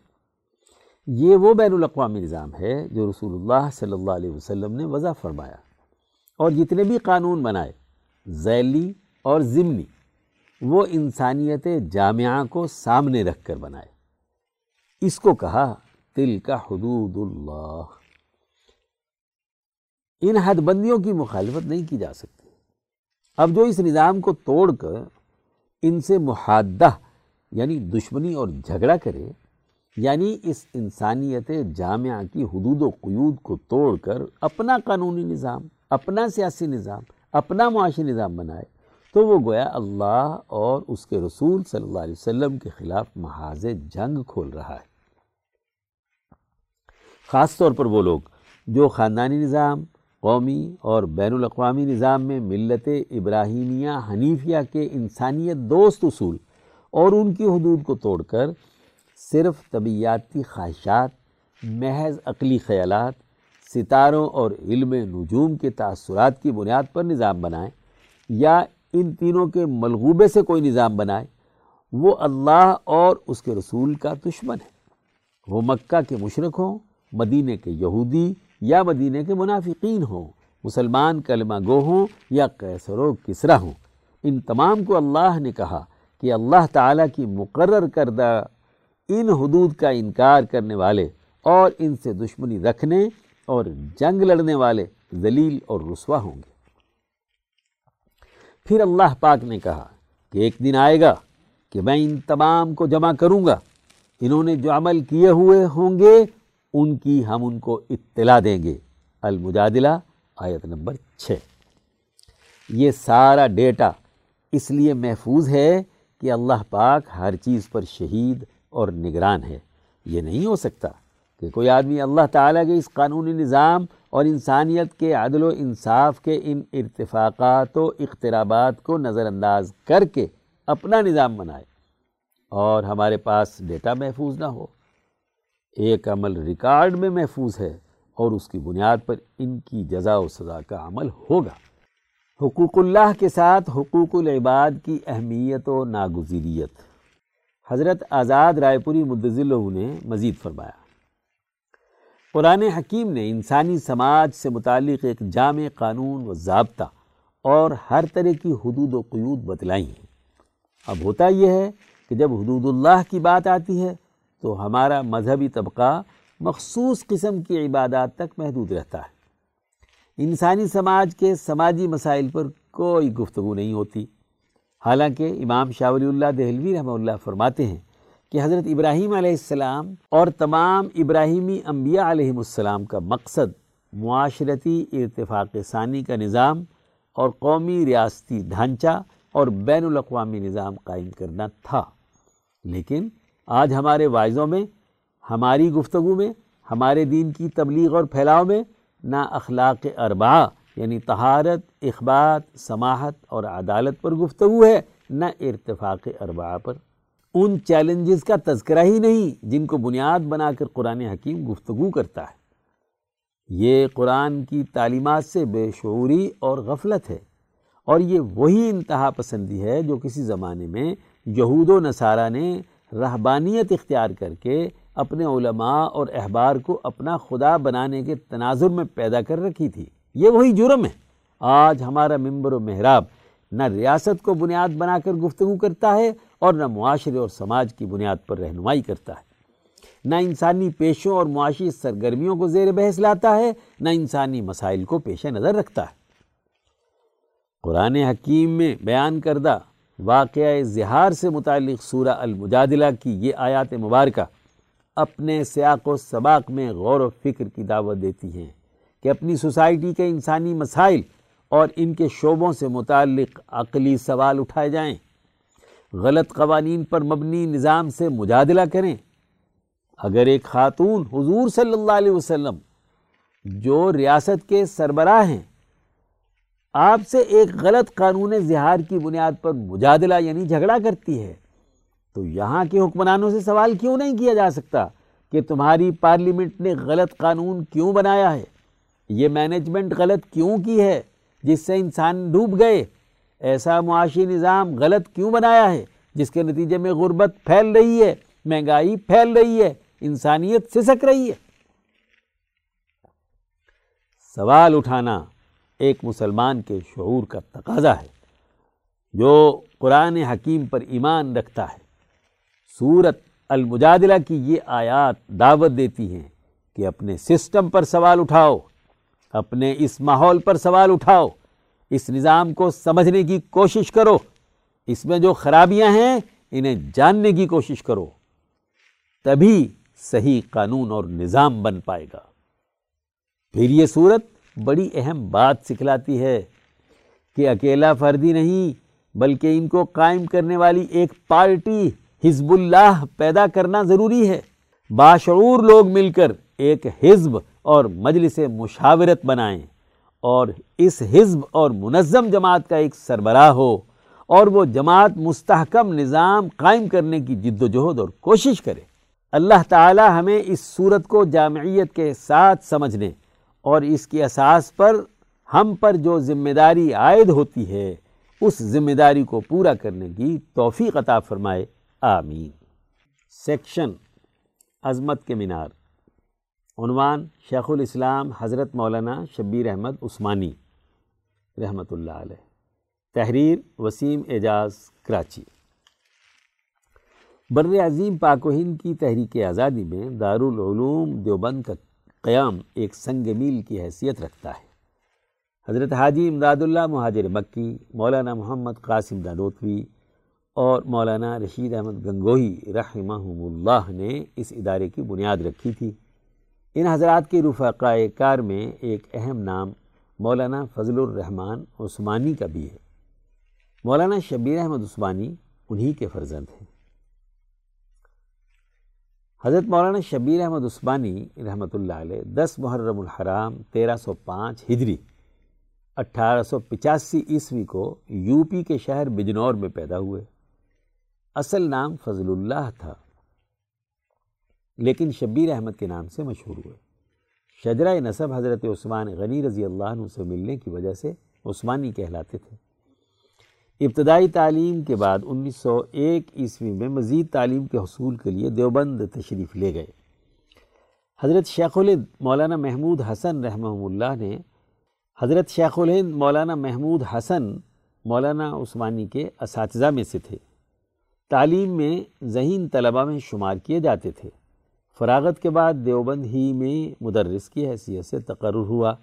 [SPEAKER 1] یہ وہ بین الاقوامی نظام ہے جو رسول اللہ صلی اللہ علیہ وسلم نے وضع فرمایا اور جتنے بھی قانون بنائے، ذیلی اور ضمنی، وہ انسانیت جامعہ کو سامنے رکھ کر بنائے۔ اس کو کہا تل کا حدود اللہ۔ ان حد بندیوں کی مخالفت نہیں کی جا سکتی۔ اب جو اس نظام کو توڑ کر ان سے محادہ یعنی دشمنی اور جھگڑا کرے یعنی اس انسانیت جامعہ کی حدود و قیود کو توڑ کر اپنا قانونی نظام، اپنا سیاسی نظام، اپنا معاشی نظام بنائے، تو وہ گویا اللہ اور اس کے رسول صلی اللہ علیہ وسلم کے خلاف محاذ جنگ کھول رہا ہے۔ خاص طور پر وہ لوگ جو خاندانی نظام قومی اور بین الاقوامی نظام میں ملت ابراہیمیہ حنیفیہ کے انسانیت دوست اصول اور ان کی حدود کو توڑ کر صرف طبیعاتی خواہشات، محض عقلی خیالات، ستاروں اور علم نجوم کے تاثرات کی بنیاد پر نظام بنائیں یا ان تینوں کے ملغوبے سے کوئی نظام بنائے، وہ اللہ اور اس کے رسول کا دشمن ہے۔ وہ مکہ کے مشرق ہوں، مدینہ کے یہودی یا مدینہ کے منافقین ہوں، مسلمان کلمہ گو ہوں یا قیصر و کسرا ہوں۔ ان تمام کو اللہ نے کہا کہ اللہ تعالیٰ کی مقرر کردہ ان حدود کا انکار کرنے والے اور ان سے دشمنی رکھنے اور جنگ لڑنے والے ذلیل اور رسوا ہوں گے۔ پھر اللہ پاک نے کہا کہ ایک دن آئے گا کہ میں ان تمام کو جمع کروں گا۔ انہوں نے جو عمل کیے ہوئے ہوں گے ان کی ہم ان کو اطلاع دیں گے۔ المجادلہ، آیت نمبر چھ۔ یہ سارا ڈیٹا اس لیے محفوظ ہے کہ اللہ پاک ہر چیز پر شہید اور نگران ہے۔ یہ نہیں ہو سکتا کہ کوئی آدمی اللہ تعالیٰ کے اس قانونی نظام اور انسانیت کے عدل و انصاف کے ان ارتفاقات و اقترابات کو نظر انداز کر کے اپنا نظام بنائے اور ہمارے پاس ڈیٹا محفوظ نہ ہو۔ ایک عمل ریکارڈ میں محفوظ ہے اور اس کی بنیاد پر ان کی جزا و سزا کا عمل ہوگا۔ حقوق اللہ کے ساتھ حقوق العباد کی اہمیت و ناگزیریت۔ حضرت آزاد رائے پوری مدضل نے مزید فرمایا۔ قرآن حکیم نے انسانی سماج سے متعلق ایک جامع قانون و ضابطہ اور ہر طرح کی حدود و قیود بتلائی ہیں اب ہوتا یہ ہے کہ جب حدود اللہ کی بات آتی ہے تو ہمارا مذہبی طبقہ مخصوص قسم کی عبادات تک محدود رہتا ہے۔ انسانی سماج کے سماجی مسائل پر کوئی گفتگو نہیں ہوتی۔ حالانکہ امام شاہ ولی اللہ دہلوی رحمہ اللہ فرماتے ہیں کہ حضرت ابراہیم علیہ السلام اور تمام ابراہیمی انبیاء علیہ السلام کا مقصد معاشرتی ارتفاق ثانی کا نظام اور قومی ریاستی ڈھانچہ اور بین الاقوامی نظام قائم کرنا تھا۔ لیکن آج ہمارے وائزوں میں، ہماری گفتگو میں، ہمارے دین کی تبلیغ اور پھیلاؤ میں نہ اخلاق اربعہ یعنی طہارت، اخبات، سماحت اور عدالت پر گفتگو ہے نہ ارتفاق اربعہ پر۔ ان چیلنجز کا تذکرہ ہی نہیں، جن کو بنیاد بنا کر قرآن حکیم گفتگو کرتا ہے۔ یہ قرآن کی تعلیمات سے بے شعوری اور غفلت ہے، اور یہ وہی انتہا پسندی ہے جو کسی زمانے میں یہود و نصارہ نے رہبانیت اختیار کر کے اپنے علماء اور احبار کو اپنا خدا بنانے کے تناظر میں پیدا کر رکھی تھی۔ یہ وہی جرم ہے۔ آج ہمارا ممبر و محراب نہ ریاست کو بنیاد بنا کر گفتگو کرتا ہے اور نہ معاشرے اور سماج کی بنیاد پر رہنمائی کرتا ہے۔ نہ انسانی پیشوں اور معاشی سرگرمیوں کو زیر بحث لاتا ہے، نہ انسانی مسائل کو پیش نظر رکھتا ہے۔ قرآن حکیم میں بیان کردہ واقعہ زہار سے متعلق سورہ المجادلہ کی یہ آیات مبارکہ اپنے سیاق و سباق میں غور و فکر کی دعوت دیتی ہیں کہ اپنی سوسائٹی کے انسانی مسائل اور ان کے شعبوں سے متعلق عقلی سوال اٹھائے جائیں۔ غلط قوانین پر مبنی نظام سے مجادلہ کریں۔ اگر ایک خاتون حضور صلی اللہ علیہ وسلم جو ریاست کے سربراہ ہیں آپ سے ایک غلط قانون زہار کی بنیاد پر مجادلہ یعنی جھگڑا کرتی ہے، تو یہاں کے حکمرانوں سے سوال کیوں نہیں کیا جا سکتا کہ تمہاری پارلیمنٹ نے غلط قانون کیوں بنایا ہے؟ یہ مینجمنٹ غلط کیوں کی ہے؟ جس سے انسان ڈوب گئے، ایسا معاشی نظام غلط کیوں بنایا ہے؟ جس کے نتیجے میں غربت پھیل رہی ہے، مہنگائی پھیل رہی ہے، انسانیت سسک رہی ہے۔ سوال اٹھانا۔ ایک مسلمان کے شعور کا تقاضا ہے، جو قرآن حکیم پر ایمان رکھتا ہے۔ صورت المجادلہ کی یہ آیات دعوت دیتی ہیں کہ اپنے سسٹم پر سوال اٹھاؤ، اپنے اس ماحول پر سوال اٹھاؤ۔ اس نظام کو سمجھنے کی کوشش کرو۔ اس میں جو خرابیاں ہیں، انہیں جاننے کی کوشش کرو۔ تبھی صحیح قانون اور نظام بن پائے گا۔ پھر یہ صورت بڑی اہم بات سکھلاتی ہے کہ اکیلا فردی نہیں، بلکہ ان کو قائم کرنے والی ایک پارٹی حزب اللہ پیدا کرنا ضروری ہے۔ باشعور لوگ مل کر ایک حزب اور مجلس مشاورت بنائیں اور اس حزب اور منظم جماعت کا ایک سربراہ ہو اور وہ جماعت مستحکم نظام قائم کرنے کی جد و جہد اور کوشش کرے۔ اللہ تعالی ہمیں اس صورت کو جامعیت کے ساتھ سمجھنے اور اس کی اساس پر ہم پر جو ذمہ داری عائد ہوتی ہے، اس ذمہ داری کو پورا کرنے کی توفیق عطا فرمائے۔ آمین۔ سیکشن عظمت کے مینار۔ عنوان شیخ الاسلام حضرت مولانا شبیر احمد عثمانی رحمۃ اللہ علیہ۔ تحریر وسیم اعجاز، کراچی۔ بر عظیم پاک و ہند کی تحریک آزادی میں دارالعلوم دیوبند کا قیام ایک سنگ میل کی حیثیت رکھتا ہے۔ حضرت حاجی امداد اللہ مہاجر مکی، مولانا محمد قاسم دانوتوی اور مولانا رشید احمد گنگوہی رحمہ اللہ نے اس ادارے کی بنیاد رکھی تھی۔ ان حضرات کے رفقاء کار میں ایک اہم نام مولانا فضل الرحمن عثمانی کا بھی ہے۔ مولانا شبیر احمد عثمانی انہی کے فرزند ہیں۔ حضرت مولانا شبیر احمد عثمانی رحمۃ اللہ علیہ دس محرم الحرام تیرہ سو پانچ ہجری اٹھارہ سو پچاسی عیسوی کو یو پی کے شہر بجنور میں پیدا ہوئے۔ اصل نام فضل اللہ تھا، لیکن شبیر احمد کے نام سے مشہور ہوئے۔ شجرہ نصب حضرت عثمان غنی رضی اللہ عنہ سے ملنے کی وجہ سے عثمانی کہلاتے تھے۔ ابتدائی تعلیم کے بعد انیس سو ایک عیسوی میں مزید تعلیم کے حصول کے لیے دیوبند تشریف لے گئے۔ حضرت شیخ الہند مولانا محمود حسن رحمہ اللہ نے حضرت شیخ الہند مولانا محمود حسن مولانا عثمانی کے اساتذہ میں سے تھے۔ تعلیم میں ذہین طلبہ میں شمار کیے جاتے تھے۔ فراغت کے بعد دیوبند ہی میں مدرس کی حیثیت سے تقرر ہوا۔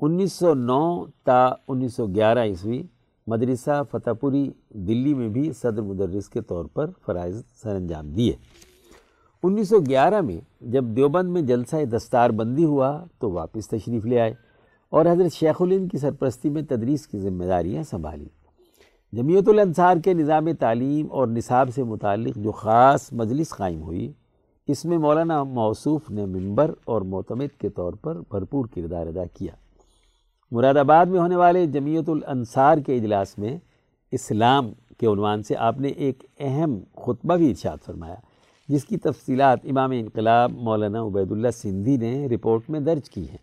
[SPEAKER 1] انیس سو نو تا انیس سو گیارہ عیسوی مدرسہ فتح پوری دلی میں بھی صدر مدرس کے طور پر فرائض سر انجام دیے۔ انیس سو گیارہ میں جب دیوبند میں جلسہ دستار بندی ہوا تو واپس تشریف لے آئے اور حضرت شیخ الند کی سرپرستی میں تدریس کی ذمہ داریاں سنبھالی۔ جمیعت الانصار کے نظام تعلیم اور نصاب سے متعلق جو خاص مجلس قائم ہوئی، اس میں مولانا موصوف نے ممبر اور معتمد کے طور پر بھرپور کردار ادا کیا۔ مراد آباد میں ہونے والے جمیعت الانصار کے اجلاس میں اسلام کے عنوان سے آپ نے ایک اہم خطبہ بھی ارشاد فرمایا، جس کی تفصیلات امام انقلاب مولانا عبید اللہ سندھی نے رپورٹ میں درج کی ہیں۔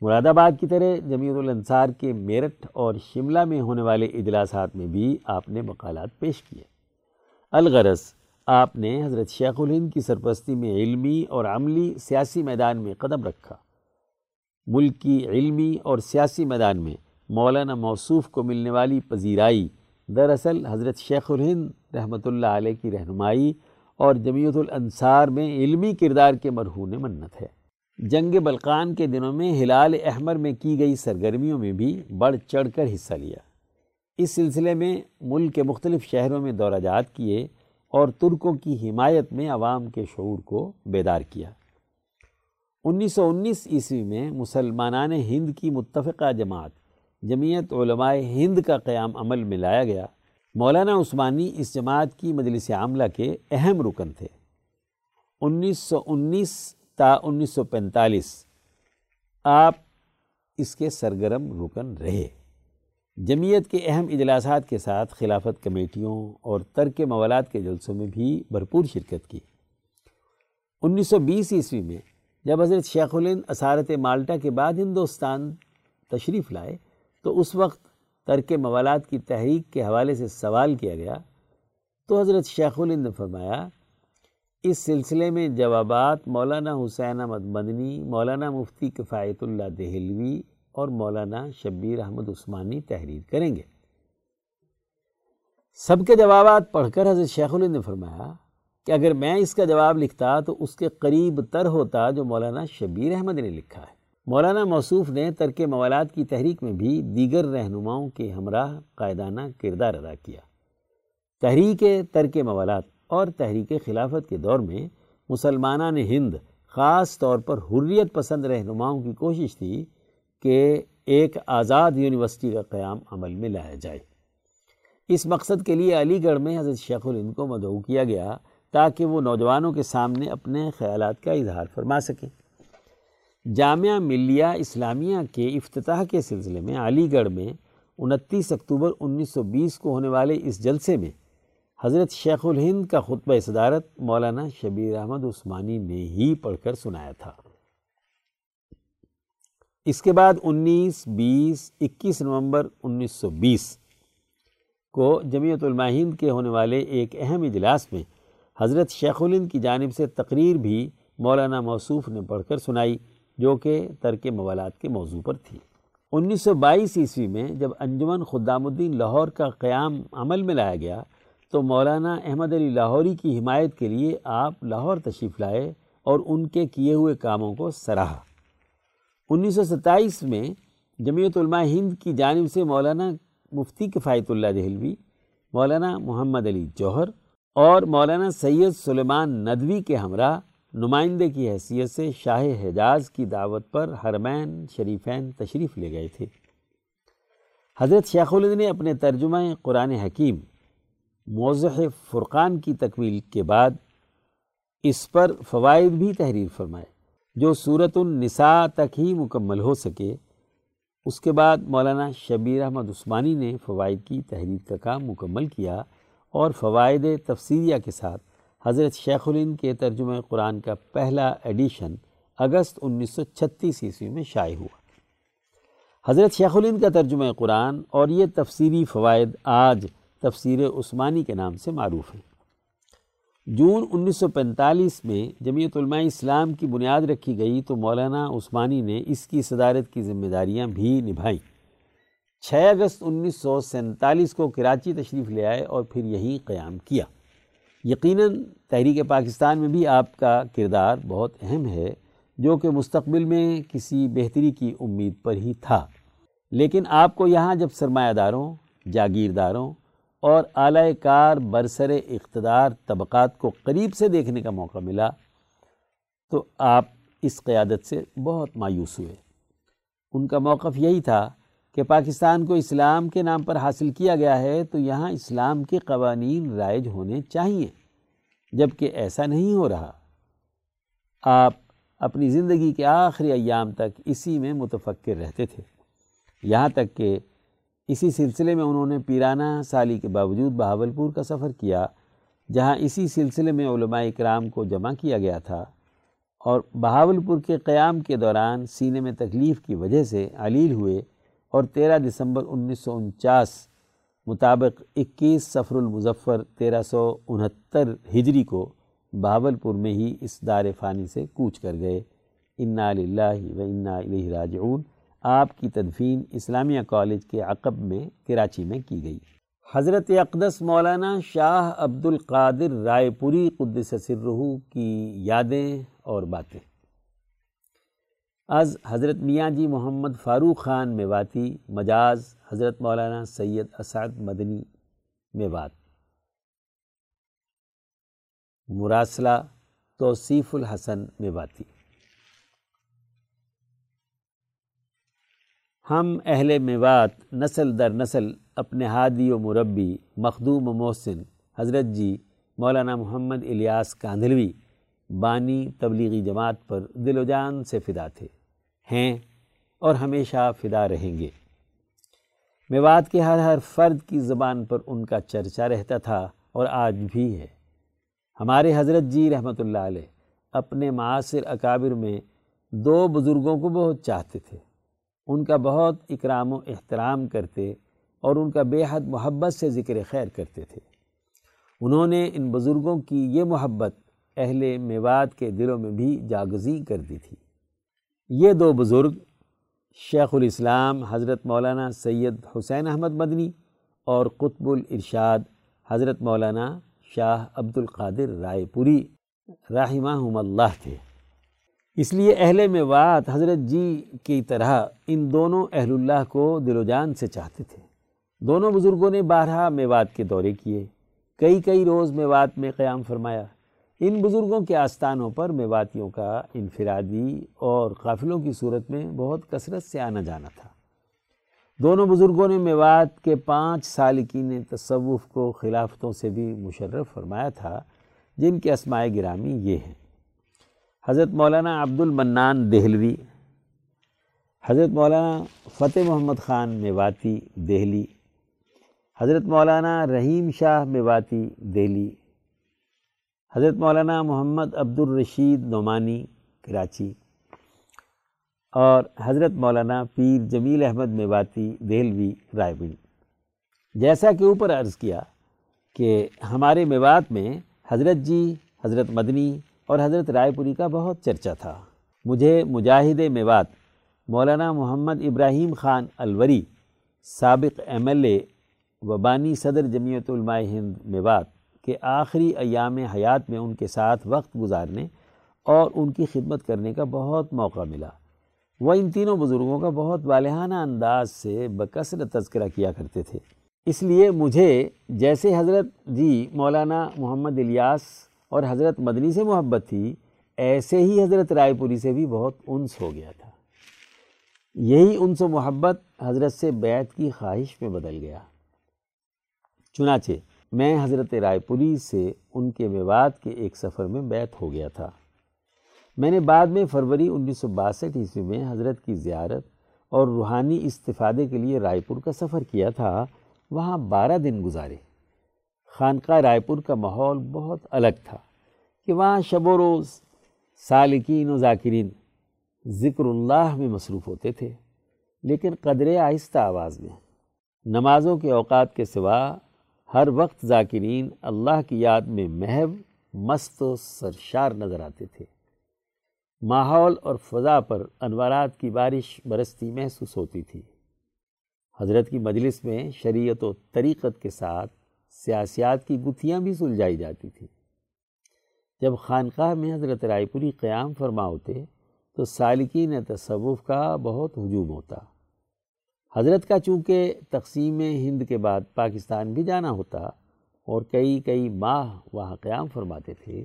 [SPEAKER 1] مراد آباد کی طرح جمیعت الانصار کے میرٹھ اور شملہ میں ہونے والے اجلاسات میں بھی آپ نے مقالات پیش کیے۔ الغرض، آپ نے حضرت شیخ الہند کی سرپرستی میں علمی اور عملی سیاسی میدان میں قدم رکھا۔ ملک کی علمی اور سیاسی میدان میں مولانا موصوف کو ملنے والی پذیرائی۔ دراصل حضرت شیخ الہند رحمۃ اللہ علیہ کی رہنمائی اور جمیعت الانصار میں علمی کردار کے مرہون منت ہے۔ جنگ بلقان کے دنوں میں ہلال احمر میں کی گئی سرگرمیوں میں بھی بڑھ چڑھ کر حصہ لیا۔ اس سلسلے میں ملک کے مختلف شہروں میں دورہ جات کیے اور ترکوں کی حمایت میں عوام کے شعور کو بیدار کیا۔ انیس سو انیس عیسوی میں مسلمانان ہند کی متفقہ جماعت، جمعیت علماء ہند کا قیام عمل میں لایا گیا۔ مولانا عثمانی اس جماعت کی مجلس عاملہ کے اہم رکن تھے۔ انیس سو انیس تا انیس سو پینتالیس، آپ اس کے سرگرم رکن رہے۔ جمعیت کے اہم اجلاسات کے ساتھ خلافت کمیٹیوں اور ترک موالات کے جلسوں میں بھی بھرپور شرکت کی۔ انیس سو بیس عیسوی میں جب حضرت شیخ الند اسارت مالٹا کے بعد ہندوستان تشریف لائے، تو اس وقت ترک موالات کی تحریک کے حوالے سے سوال کیا گیا۔ تو حضرت شیخ الند نے فرمایا، اس سلسلے میں جوابات مولانا حسین احمد مدنی، مولانا مفتی کفایت اللہ دہلوی اور مولانا شبیر احمد عثمانی تحریر کریں گے۔ سب کے جوابات پڑھ کر حضرت شیخ الہند نے فرمایا کہ اگر میں اس کا جواب لکھتا تو اس کے قریب تر ہوتا جو مولانا شبیر احمد نے لکھا ہے۔ مولانا موصوف نے ترک موالات کی تحریک میں بھی دیگر رہنماؤں کے ہمراہ قائدانہ کردار ادا کیا۔ تحریک ترک موالات اور تحریک خلافت کے دور میں مسلمانہ نے ہند خاص طور پر حریت پسند رہنماؤں کی کوشش تھی کہ ایک آزاد یونیورسٹی کا قیام عمل میں لایا جائے۔ اس مقصد کے لیے علی گڑھ میں حضرت شیخ الہند کو مدعو کیا گیا تاکہ وہ نوجوانوں کے سامنے اپنے خیالات کا اظہار فرما سکیں جامعہ ملیہ اسلامیہ کے افتتاح کے سلسلے میں علی گڑھ میں انتیس اکتوبر انیس سو بیس کو ہونے والے اس جلسے میں حضرت شیخ الہند کا خطبہ صدارت مولانا شبیر احمد عثمانی نے ہی پڑھ کر سنایا تھا۔ اس کے بعد انیس، بیس، اکیس نومبر انیس سو بیس کو جمعیت علماء ہند کے ہونے والے ایک اہم اجلاس میں حضرت شیخ الہند کی جانب سے تقریر بھی مولانا موصوف نے پڑھ کر سنائی، جو کہ ترک موالات کے موضوع پر تھی۔ انیس سو بائیس عیسوی میں جب انجمن خدام الدین لاہور کا قیام عمل میں لایا گیا، تو مولانا احمد علی لاہوری کی حمایت کے لیے آپ لاہور تشریف لائے اور ان کے کیے ہوئے کاموں کو سراہا۔ انیس سو ستائیس میں جمعیت علماء ہند کی جانب سے مولانا مفتی کفایت اللہ دہلوی، مولانا محمد علی جوہر اور مولانا سید سلیمان ندوی کے ہمراہ نمائندے کی حیثیت سے شاہ حجاز کی دعوت پر حرمین شریفین تشریف لے گئے تھے۔ حضرت شیخ الد نے اپنے ترجمہ قرآن حکیم موضح فرقان کی تکمیل کے بعد اس پر فوائد بھی تحریر فرمائے۔ جو صورت النساء تک ہی مکمل ہو سکے، اس کے بعد مولانا شبیر احمد عثمانی نے فوائد کی تحریر کا کام مکمل کیا۔ اور فوائد تفسیریہ کے ساتھ حضرت شیخ الند کے ترجمہ قرآن کا پہلا ایڈیشن اگست انیس سو چھتیس عیسوی میں شائع ہوا۔ حضرت شیخ الند کا ترجمہ قرآن اور یہ تفسیری فوائد آج تفسیر عثمانی کے نام سے معروف ہیں۔ جون انیس سو پینتالیس میں جمعیت علماء اسلام کی بنیاد رکھی گئی تو مولانا عثمانی نے اس کی صدارت کی ذمہ داریاں بھی نبھائیں۔ چھ اگست انیس سو سینتالیس کو کراچی تشریف لے آئے اور پھر یہیں قیام کیا۔ یقیناً تحریک پاکستان میں بھی آپ کا کردار بہت اہم ہے، جو کہ مستقبل میں کسی بہتری کی امید پر ہی تھا۔ لیکن آپ کو یہاں جب سرمایہ داروں، جاگیرداروں اور اعلی کار برسر اقتدار طبقات کو قریب سے دیکھنے کا موقع ملا، تو آپ اس قیادت سے بہت مایوس ہوئے۔ ان کا موقف یہی تھا کہ پاکستان کو اسلام کے نام پر حاصل کیا گیا ہے، تو یہاں اسلام کے قوانین رائج ہونے چاہیے جبکہ ایسا نہیں ہو رہا۔ آپ اپنی زندگی کے آخری ایام تک اسی میں متفکر رہتے تھے۔ یہاں تک کہ اسی سلسلے میں انہوں نے پیرانہ سالی کے باوجود بہاولپور کا سفر کیا، جہاں اسی سلسلے میں علماء اکرام کو جمع کیا گیا تھا۔ اور بہاولپور کے قیام کے دوران سینے میں تکلیف کی وجہ سے علیل ہوئے۔ اور تیرہ دسمبر انیس سو انچاس مطابق اکیس سفر المظفر تیرہ سو انہتر ہجری کو بہاول پور میں ہی اس دار فانی سے کوچ کر گئے۔ انا للہ و انا الیہ راجعون۔ آپ کی تدفین اسلامیہ کالج کے عقب میں کراچی میں کی گئی۔ حضرت اقدس مولانا شاہ عبد القادر رائے پوری قدس سرہو کی یادیں اور باتیں۔ از حضرت میاں جی محمد فاروق خان میواتی مجاز حضرت مولانا سید اسعد مدنی میوات مراسلہ توصیف الحسن میواتی ہم اہل میوات نسل در نسل اپنے ہادی و مربی مخدوم و محسن حضرت جی مولانا محمد الیاس کاندھلوی بانی تبلیغی جماعت پر دل و جان سے فدا تھے۔ ہیں اور ہمیشہ فدا رہیں گے۔ میوات کے ہر ہر فرد کی زبان پر ان کا چرچا رہتا تھا اور آج بھی ہے۔ ہمارے حضرت جی رحمۃ اللہ علیہ اپنے معاصر اکابر میں دو بزرگوں کو بہت چاہتے تھے۔ ان کا بہت اکرام و احترام کرتے اور ان کا بے حد محبت سے ذکر خیر کرتے تھے۔ انہوں نے ان بزرگوں کی یہ محبت اہل میوات کے دلوں میں بھی جاگزی کر دی تھی۔ یہ دو بزرگ، شیخ الاسلام حضرت مولانا سید حسین احمد مدنی اور قطب الارشاد حضرت مولانا شاہ عبد القادر رائے پوری رحمہ اللہ تھے۔ اس لیے اہل میوات حضرت جی کی طرح ان دونوں اہل اللہ کو دل و جان سے چاہتے تھے۔ دونوں بزرگوں نے بارہا میوات کے دورے کیے۔ کئی کئی روز میوات میں قیام فرمایا۔ ان بزرگوں کے آستانوں پر میواتیوں کا انفرادی اور قافلوں کی صورت میں بہت کثرت سے آنا جانا تھا۔ دونوں بزرگوں نے میوات کے پانچ سالکین تصوف کو خلافتوں سے بھی مشرف فرمایا تھا، جن کے اسماء گرامی یہ ہیں۔ حضرت مولانا عبد المنان دہلوی، حضرت مولانا فتح محمد خان میواتی دہلی، حضرت مولانا رحیم شاہ میواتی دہلی حضرت مولانا محمد عبد الرشید نعمانی کراچی اور حضرت مولانا پیر جمیل احمد میواتی دہلوی رائے بڑی جیسا کہ اوپر عرض کیا کہ ہمارے میوات میں حضرت جی حضرت مدنی اور حضرت رائے پوری کا بہت چرچا تھا۔ مجھے مجاہد میوات مولانا محمد ابراہیم خان الوری، سابق ایم ایل اے و بانی صدر جمعیت علماء ہند میوات کے آخری ایام حیات میں ان کے ساتھ وقت گزارنے اور ان کی خدمت کرنے کا بہت موقع ملا۔ وہ ان تینوں بزرگوں کا بہت والہانہ انداز سے بکثر تذکرہ کیا کرتے تھے۔ اس لیے مجھے جیسے حضرت جی مولانا محمد الیاس اور حضرت مدنی سے محبت تھی، ایسے ہی حضرت رائے پوری سے بھی بہت انس ہو گیا تھا۔ یہی انس و محبت حضرت سے بیعت کی خواہش میں بدل گیا۔ چنانچہ میں حضرت رائے پوری سے ان کے میوات کے ایک سفر میں بیت ہو گیا تھا۔ میں نے بعد میں فروری انیس سو باسٹھ عیسوی میں حضرت کی زیارت اور روحانی استفادے کے لیے رائے پور کا سفر کیا تھا، وہاں بارہ دن گزارے۔ خانقاہ رائے پور کا ماحول بہت الگ تھا کہ وہاں شب و روز سالکین و ذاکرین ذکر اللہ میں مصروف ہوتے تھے، لیکن قدر آہستہ آواز میں۔ نمازوں کے اوقات کے سوا ہر وقت ذاکرین اللہ کی یاد میں محو، مست و سرشار نظر آتے تھے۔ ماحول اور فضا پر انوارات کی بارش برستی محسوس ہوتی تھی۔ حضرت کی مجلس میں شریعت و طریقت کے ساتھ سیاسیات کی گتھیاں بھی سلجھائی جاتی تھیں۔ جب خانقاہ میں حضرت رائے پوری قیام فرما ہوتے تو سالکین تصوف کا بہت ہجوم ہوتا۔ حضرت کا چونکہ تقسیم ہند کے بعد پاکستان بھی جانا ہوتا اور کئی کئی ماہ وہاں قیام فرماتے تھے،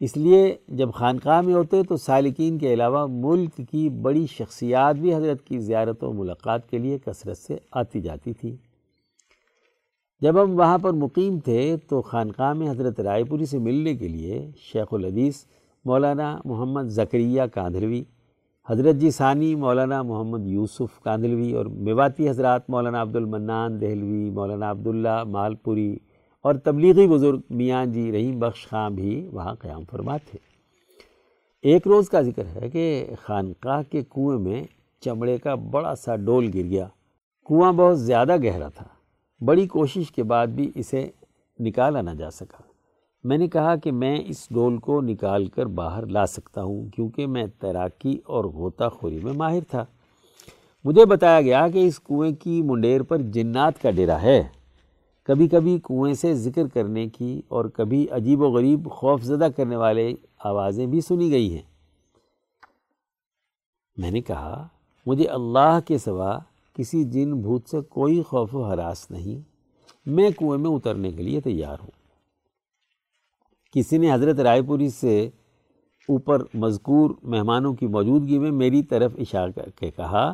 [SPEAKER 1] اس لیے جب خانقاہ میں ہوتے تو سالکین کے علاوہ ملک کی بڑی شخصیات بھی حضرت کی زیارت و ملاقات کے لیے کثرت سے آتی جاتی تھی۔ جب ہم وہاں پر مقیم تھے تو خانقاہ میں حضرت رائے پوری سے ملنے کے لیے شیخ الحدیث مولانا محمد زکریہ کاندھروی حضرت جی ثانی، مولانا محمد یوسف کاندلوی اور میواتی حضرات مولانا عبد المنان دہلوی، مولانا عبداللہ مالپوری اور تبلیغی بزرگ میاں جی رحیم بخش خان بھی وہاں قیام فرما تھے۔ ایک روز کا ذکر ہے کہ خانقاہ کے کنویں میں چمڑے کا بڑا سا ڈول گر گیا۔ کنواں بہت زیادہ گہرا تھا۔ بڑی کوشش کے بعد بھی اسے نکالا نہ جا سکا۔ میں نے کہا کہ میں اس ڈول کو نکال کر باہر لا سکتا ہوں کیونکہ میں تیراکی اور غوطہ خوری میں ماہر تھا۔ مجھے بتایا گیا کہ اس کنویں کی منڈیر پر جنات کا ڈیرا ہے۔ کبھی کبھی کنویں سے ذکر کرنے کی اور کبھی عجیب و غریب خوف زدہ کرنے والے آوازیں بھی سنی گئی ہیں۔ میں نے کہا، مجھے اللہ کے سوا کسی جن بھوت سے کوئی خوف و حراس نہیں۔ میں کنویں میں اترنے کے لیے تیار ہوں۔ کسی نے حضرت رائے پوری سے اوپر مذکور مہمانوں کی موجودگی میں میری طرف اشارہ کر کے کہا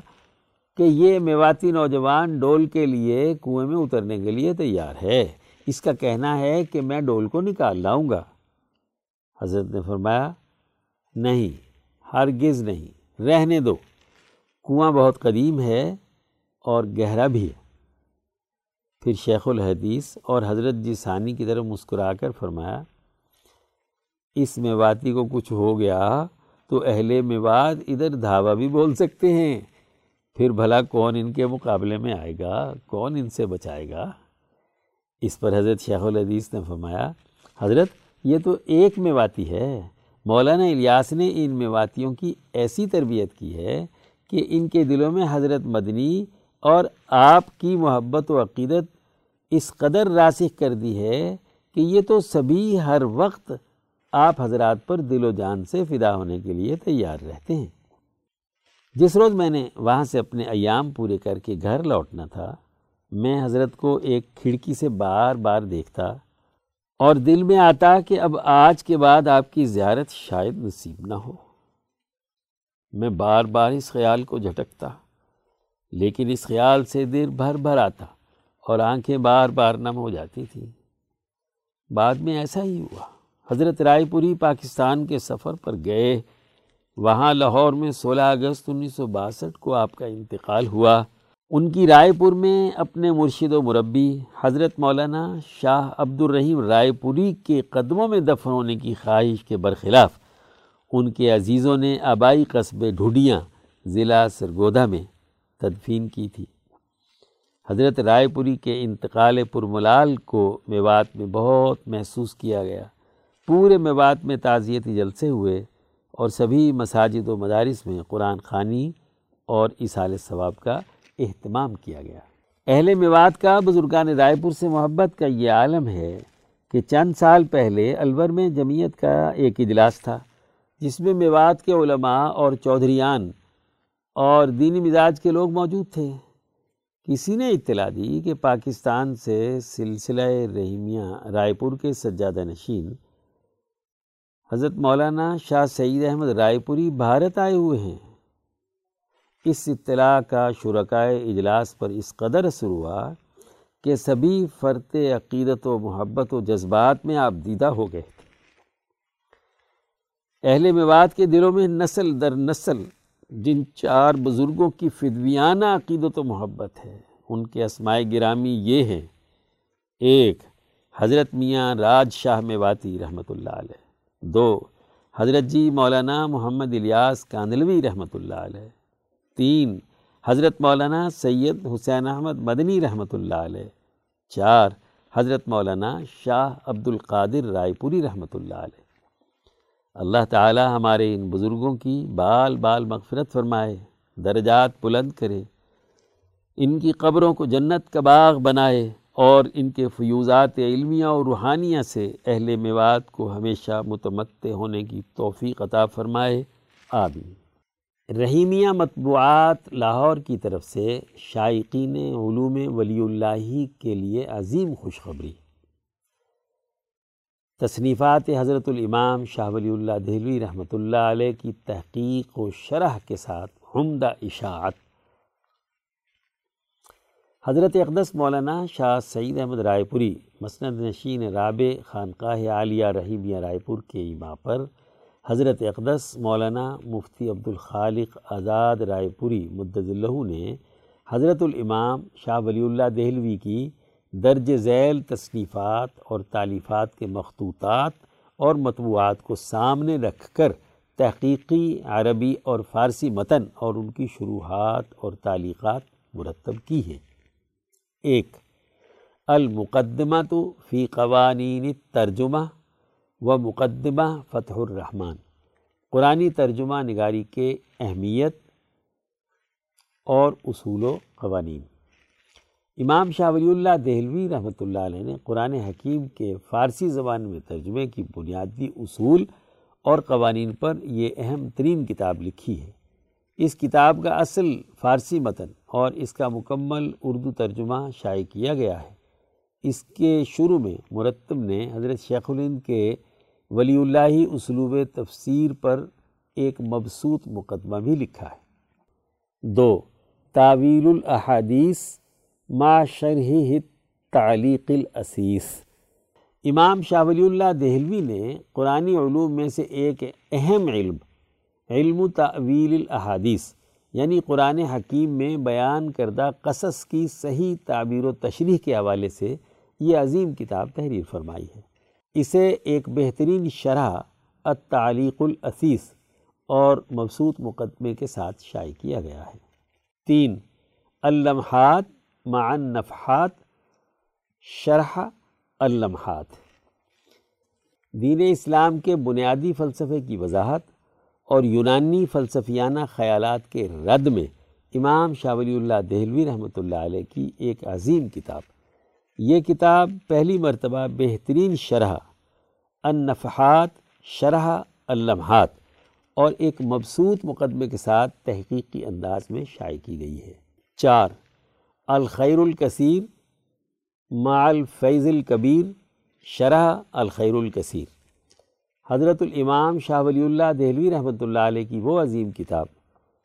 [SPEAKER 1] کہ یہ میواتی نوجوان ڈول کے لیے کنویں میں اترنے کے لیے تیار ہے۔ اس کا کہنا ہے کہ میں ڈول کو نکال لاؤں گا۔ حضرت نے فرمایا، نہیں، ہرگز نہیں، رہنے دو۔ کنواں بہت قدیم ہے اور گہرا بھی ہے۔ پھر شیخ الحدیث اور حضرت جی ثانی کی طرف مسکرا کر فرمایا اس میواتی کو کچھ ہو گیا تو اہل میوات ادھر دھاوا بھی بول سکتے ہیں۔ پھر بھلا کون ان کے مقابلے میں آئے گا؟ کون ان سے بچائے گا؟ اس پر حضرت شیخ الحدیث نے فرمایا، حضرت، یہ تو ایک میواتی ہے۔ مولانا الیاس نے ان میواتیوں کی ایسی تربیت کی ہے کہ ان کے دلوں میں حضرت مدنی اور آپ کی محبت و عقیدت اس قدر راسخ کر دی ہے کہ یہ تو سبھی ہر وقت آپ حضرات پر دل و جان سے فدا ہونے کے لیے تیار رہتے ہیں۔ جس روز میں نے وہاں سے اپنے ایام پورے کر کے گھر لوٹنا تھا، میں حضرت کو ایک کھڑکی سے بار بار دیکھتا اور دل میں آتا کہ اب آج کے بعد آپ کی زیارت شاید نصیب نہ ہو۔ میں بار بار اس خیال کو جھٹکتا، لیکن اس خیال سے دل بھر بھر آتا اور آنکھیں بار بار نم ہو جاتی تھیں۔ بعد میں ایسا ہی ہوا۔ حضرت رائے پوری پاکستان کے سفر پر گئے۔ وہاں لاہور میں سولہ اگست انیس سو باسٹھ کو آپ کا انتقال ہوا۔ ان کی رائے پور میں اپنے مرشد و مربی حضرت مولانا شاہ عبد الرحیم رائے پوری کے قدموں میں دفن ہونے کی خواہش کے برخلاف ان کے عزیزوں نے آبائی قصبے ڈھوڈیاں ضلع سرگودا میں تدفین کی تھی۔ حضرت رائے پوری کے انتقال پرملال کو میوات میں بہت محسوس کیا گیا۔ پورے میوات میں تعزیتی جلسے ہوئے اور سبھی مساجد و مدارس میں قرآن خوانی اور اصال ثواب کا اہتمام کیا گیا۔ اہل میوات کا بزرگان رائے پور سے محبت کا یہ عالم ہے کہ چند سال پہلے الور میں جمعیت کا ایک اجلاس تھا، جس میں میوات کے علماء اور چودھریان اور دینی مزاج کے لوگ موجود تھے۔ کسی نے اطلاع دی کہ پاکستان سے سلسلہ رحیمیہ رائے پور کے سجادہ نشین حضرت مولانا شاہ سعید احمد رائے پوری بھارت آئے ہوئے ہیں۔ اس اطلاع کا شرکائے اجلاس پر اس قدر اثر ہوا کہ سبھی فرت عقیدت و محبت و جذبات میں آپ دیدہ ہو گئے۔ تھے اہل میوات کے دلوں میں نسل در نسل جن چار بزرگوں کی فدویانہ عقیدت و محبت ہے، ان کے اسماء گرامی یہ ہیں۔ ایک، حضرت میاں راج شاہ میواتی رحمۃ اللہ علیہ۔ دو، حضرت جی مولانا محمد الیاس کاندلوی رحمۃ اللہ علیہ. تین، حضرت مولانا سید حسین احمد مدنی رحمۃ اللہ علیہ. چار، حضرت مولانا شاہ عبد القادر رائے پوری رحمۃ اللہ علیہ. اللہ تعالی ہمارے ان بزرگوں کی بال بال مغفرت فرمائے، درجات بلند کرے، ان کی قبروں کو جنت کا باغ بنائے اور ان کے فیوزات علمیہ اور روحانیہ سے اہل میوات کو ہمیشہ متمتع ہونے کی توفیق عطا فرمائے۔ آمین۔ رحیمیہ مطبوعات لاہور کی طرف سے شائقین علوم ولی اللہ کے لیے عظیم خوشخبری۔ تصنیفات حضرت الامام شاہ ولی اللہ دہلوی رحمۃ اللہ علیہ کی تحقیق و شرح کے ساتھ عمدہ اشاعت۔ حضرت اقدس مولانا شاہ سعید احمد رائے پوری، مسند نشین رابع خانقاہ عالیہ رحیمیہ رائے پور کے ایما پر حضرت اقدس مولانا مفتی عبد الخالق آزاد رائے پوری مدد اللہ نے حضرت الامام شاہ ولی اللہ دہلوی کی درج ذیل تصنیفات اور تعلیفات کے مخطوطات اور مطبوعات کو سامنے رکھ کر تحقیقی عربی اور فارسی متن اور ان کی شروحات اور تعلیقات مرتب کی ہیں۔ ایک المقدمہ تو فی قوانین ترجمہ و مقدمہ فتح الرحمن۔ قرآن ترجمہ نگاری کے اہمیت اور اصول و قوانین۔ امام شاہ ولی اللہ دہلوی رحمۃ اللہ علیہ نے قرآن حکیم کے فارسی زبان میں ترجمے کی بنیادی اصول اور قوانین پر یہ اہم ترین کتاب لکھی ہے۔ اس کتاب کا اصل فارسی متن اور اس کا مکمل اردو ترجمہ شائع کیا گیا ہے۔ اس کے شروع میں مرتب نے حضرت شیخ الند کے ولی اللہ اسلوب تفسیر پر ایک مبسوط مقدمہ بھی لکھا ہے۔ دو، تعویل الاحادیث ما شرح تعلیق الاسیس۔ امام شاہ ولی اللہ دہلوی نے قرآن علوم میں سے ایک اہم علم علم تعویل الاحادیث یعنی قرآن حکیم میں بیان کردہ قصص کی صحیح تعبیر و تشریح کے حوالے سے یہ عظیم کتاب تحریر فرمائی ہے۔ اسے ایک بہترین شرح التعلیق الاسیس اور مبسوط مقدمے کے ساتھ شائع کیا گیا ہے۔ تین، اللمحات مع النفحات، شرح اللمحات۔ دین اسلام کے بنیادی فلسفے کی وضاحت اور یونانی فلسفیانہ خیالات کے رد میں امام شاہ ولی اللہ دہلوی رحمۃ اللہ علیہ کی ایک عظیم کتاب۔ یہ کتاب پہلی مرتبہ بہترین شرح النفحات، شرح اللمحات اور ایک مبسوط مقدمے کے ساتھ تحقیقی انداز میں شائع کی گئی ہے۔ چار، الخیر الکثیر مع الفیض الکبیر، شرح الخیر الکثیر۔ حضرت الامام شاہ ولی اللہ دہلوی رحمۃ اللہ علیہ کی وہ عظیم کتاب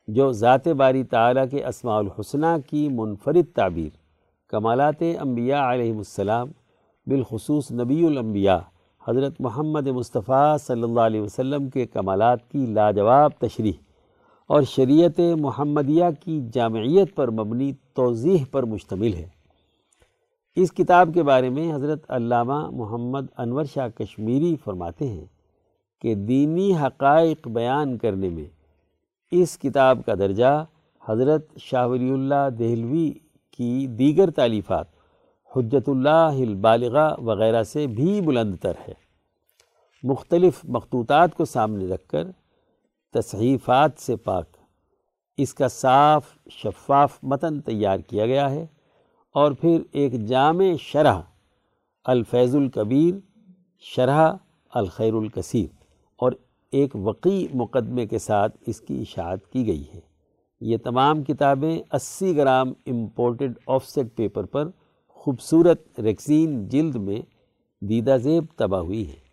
[SPEAKER 1] جو ذات باری تعالیٰ کے اسماع الحسنہ کی منفرد تعبیر، کمالات انبیاء علیہ السلام، بالخصوص نبی الانبیاء حضرت محمد مصطفیٰ صلی اللہ علیہ وسلم کے کمالات کی لاجواب تشریح اور شریعت محمدیہ کی جامعیت پر مبنی توضیح پر مشتمل ہے۔ اس کتاب کے بارے میں حضرت علامہ محمد انور شاہ کشمیری فرماتے ہیں۔ کہ دینی حقائق بیان کرنے میں اس کتاب کا درجہ حضرت شاہ ولی اللہ دہلوی کی دیگر تعلیفات حجت اللہ البالغہ وغیرہ سے بھی بلند تر ہے۔ مختلف مخطوطات کو سامنے رکھ کر تصحیفات سے پاک اس کا صاف، شفاف متن تیار کیا گیا ہے۔ اور پھر ایک جامع شرح الفیض الکبیر، شرح الخیر الکثیر۔ اور ایک وقی مقدمے کے ساتھ اس کی اشاعت کی گئی ہے۔ یہ تمام کتابیں اسی gram imported offset paper پر خوبصورت ریکسین جلد میں دیدہ زیب تباہ ہوئی ہیں۔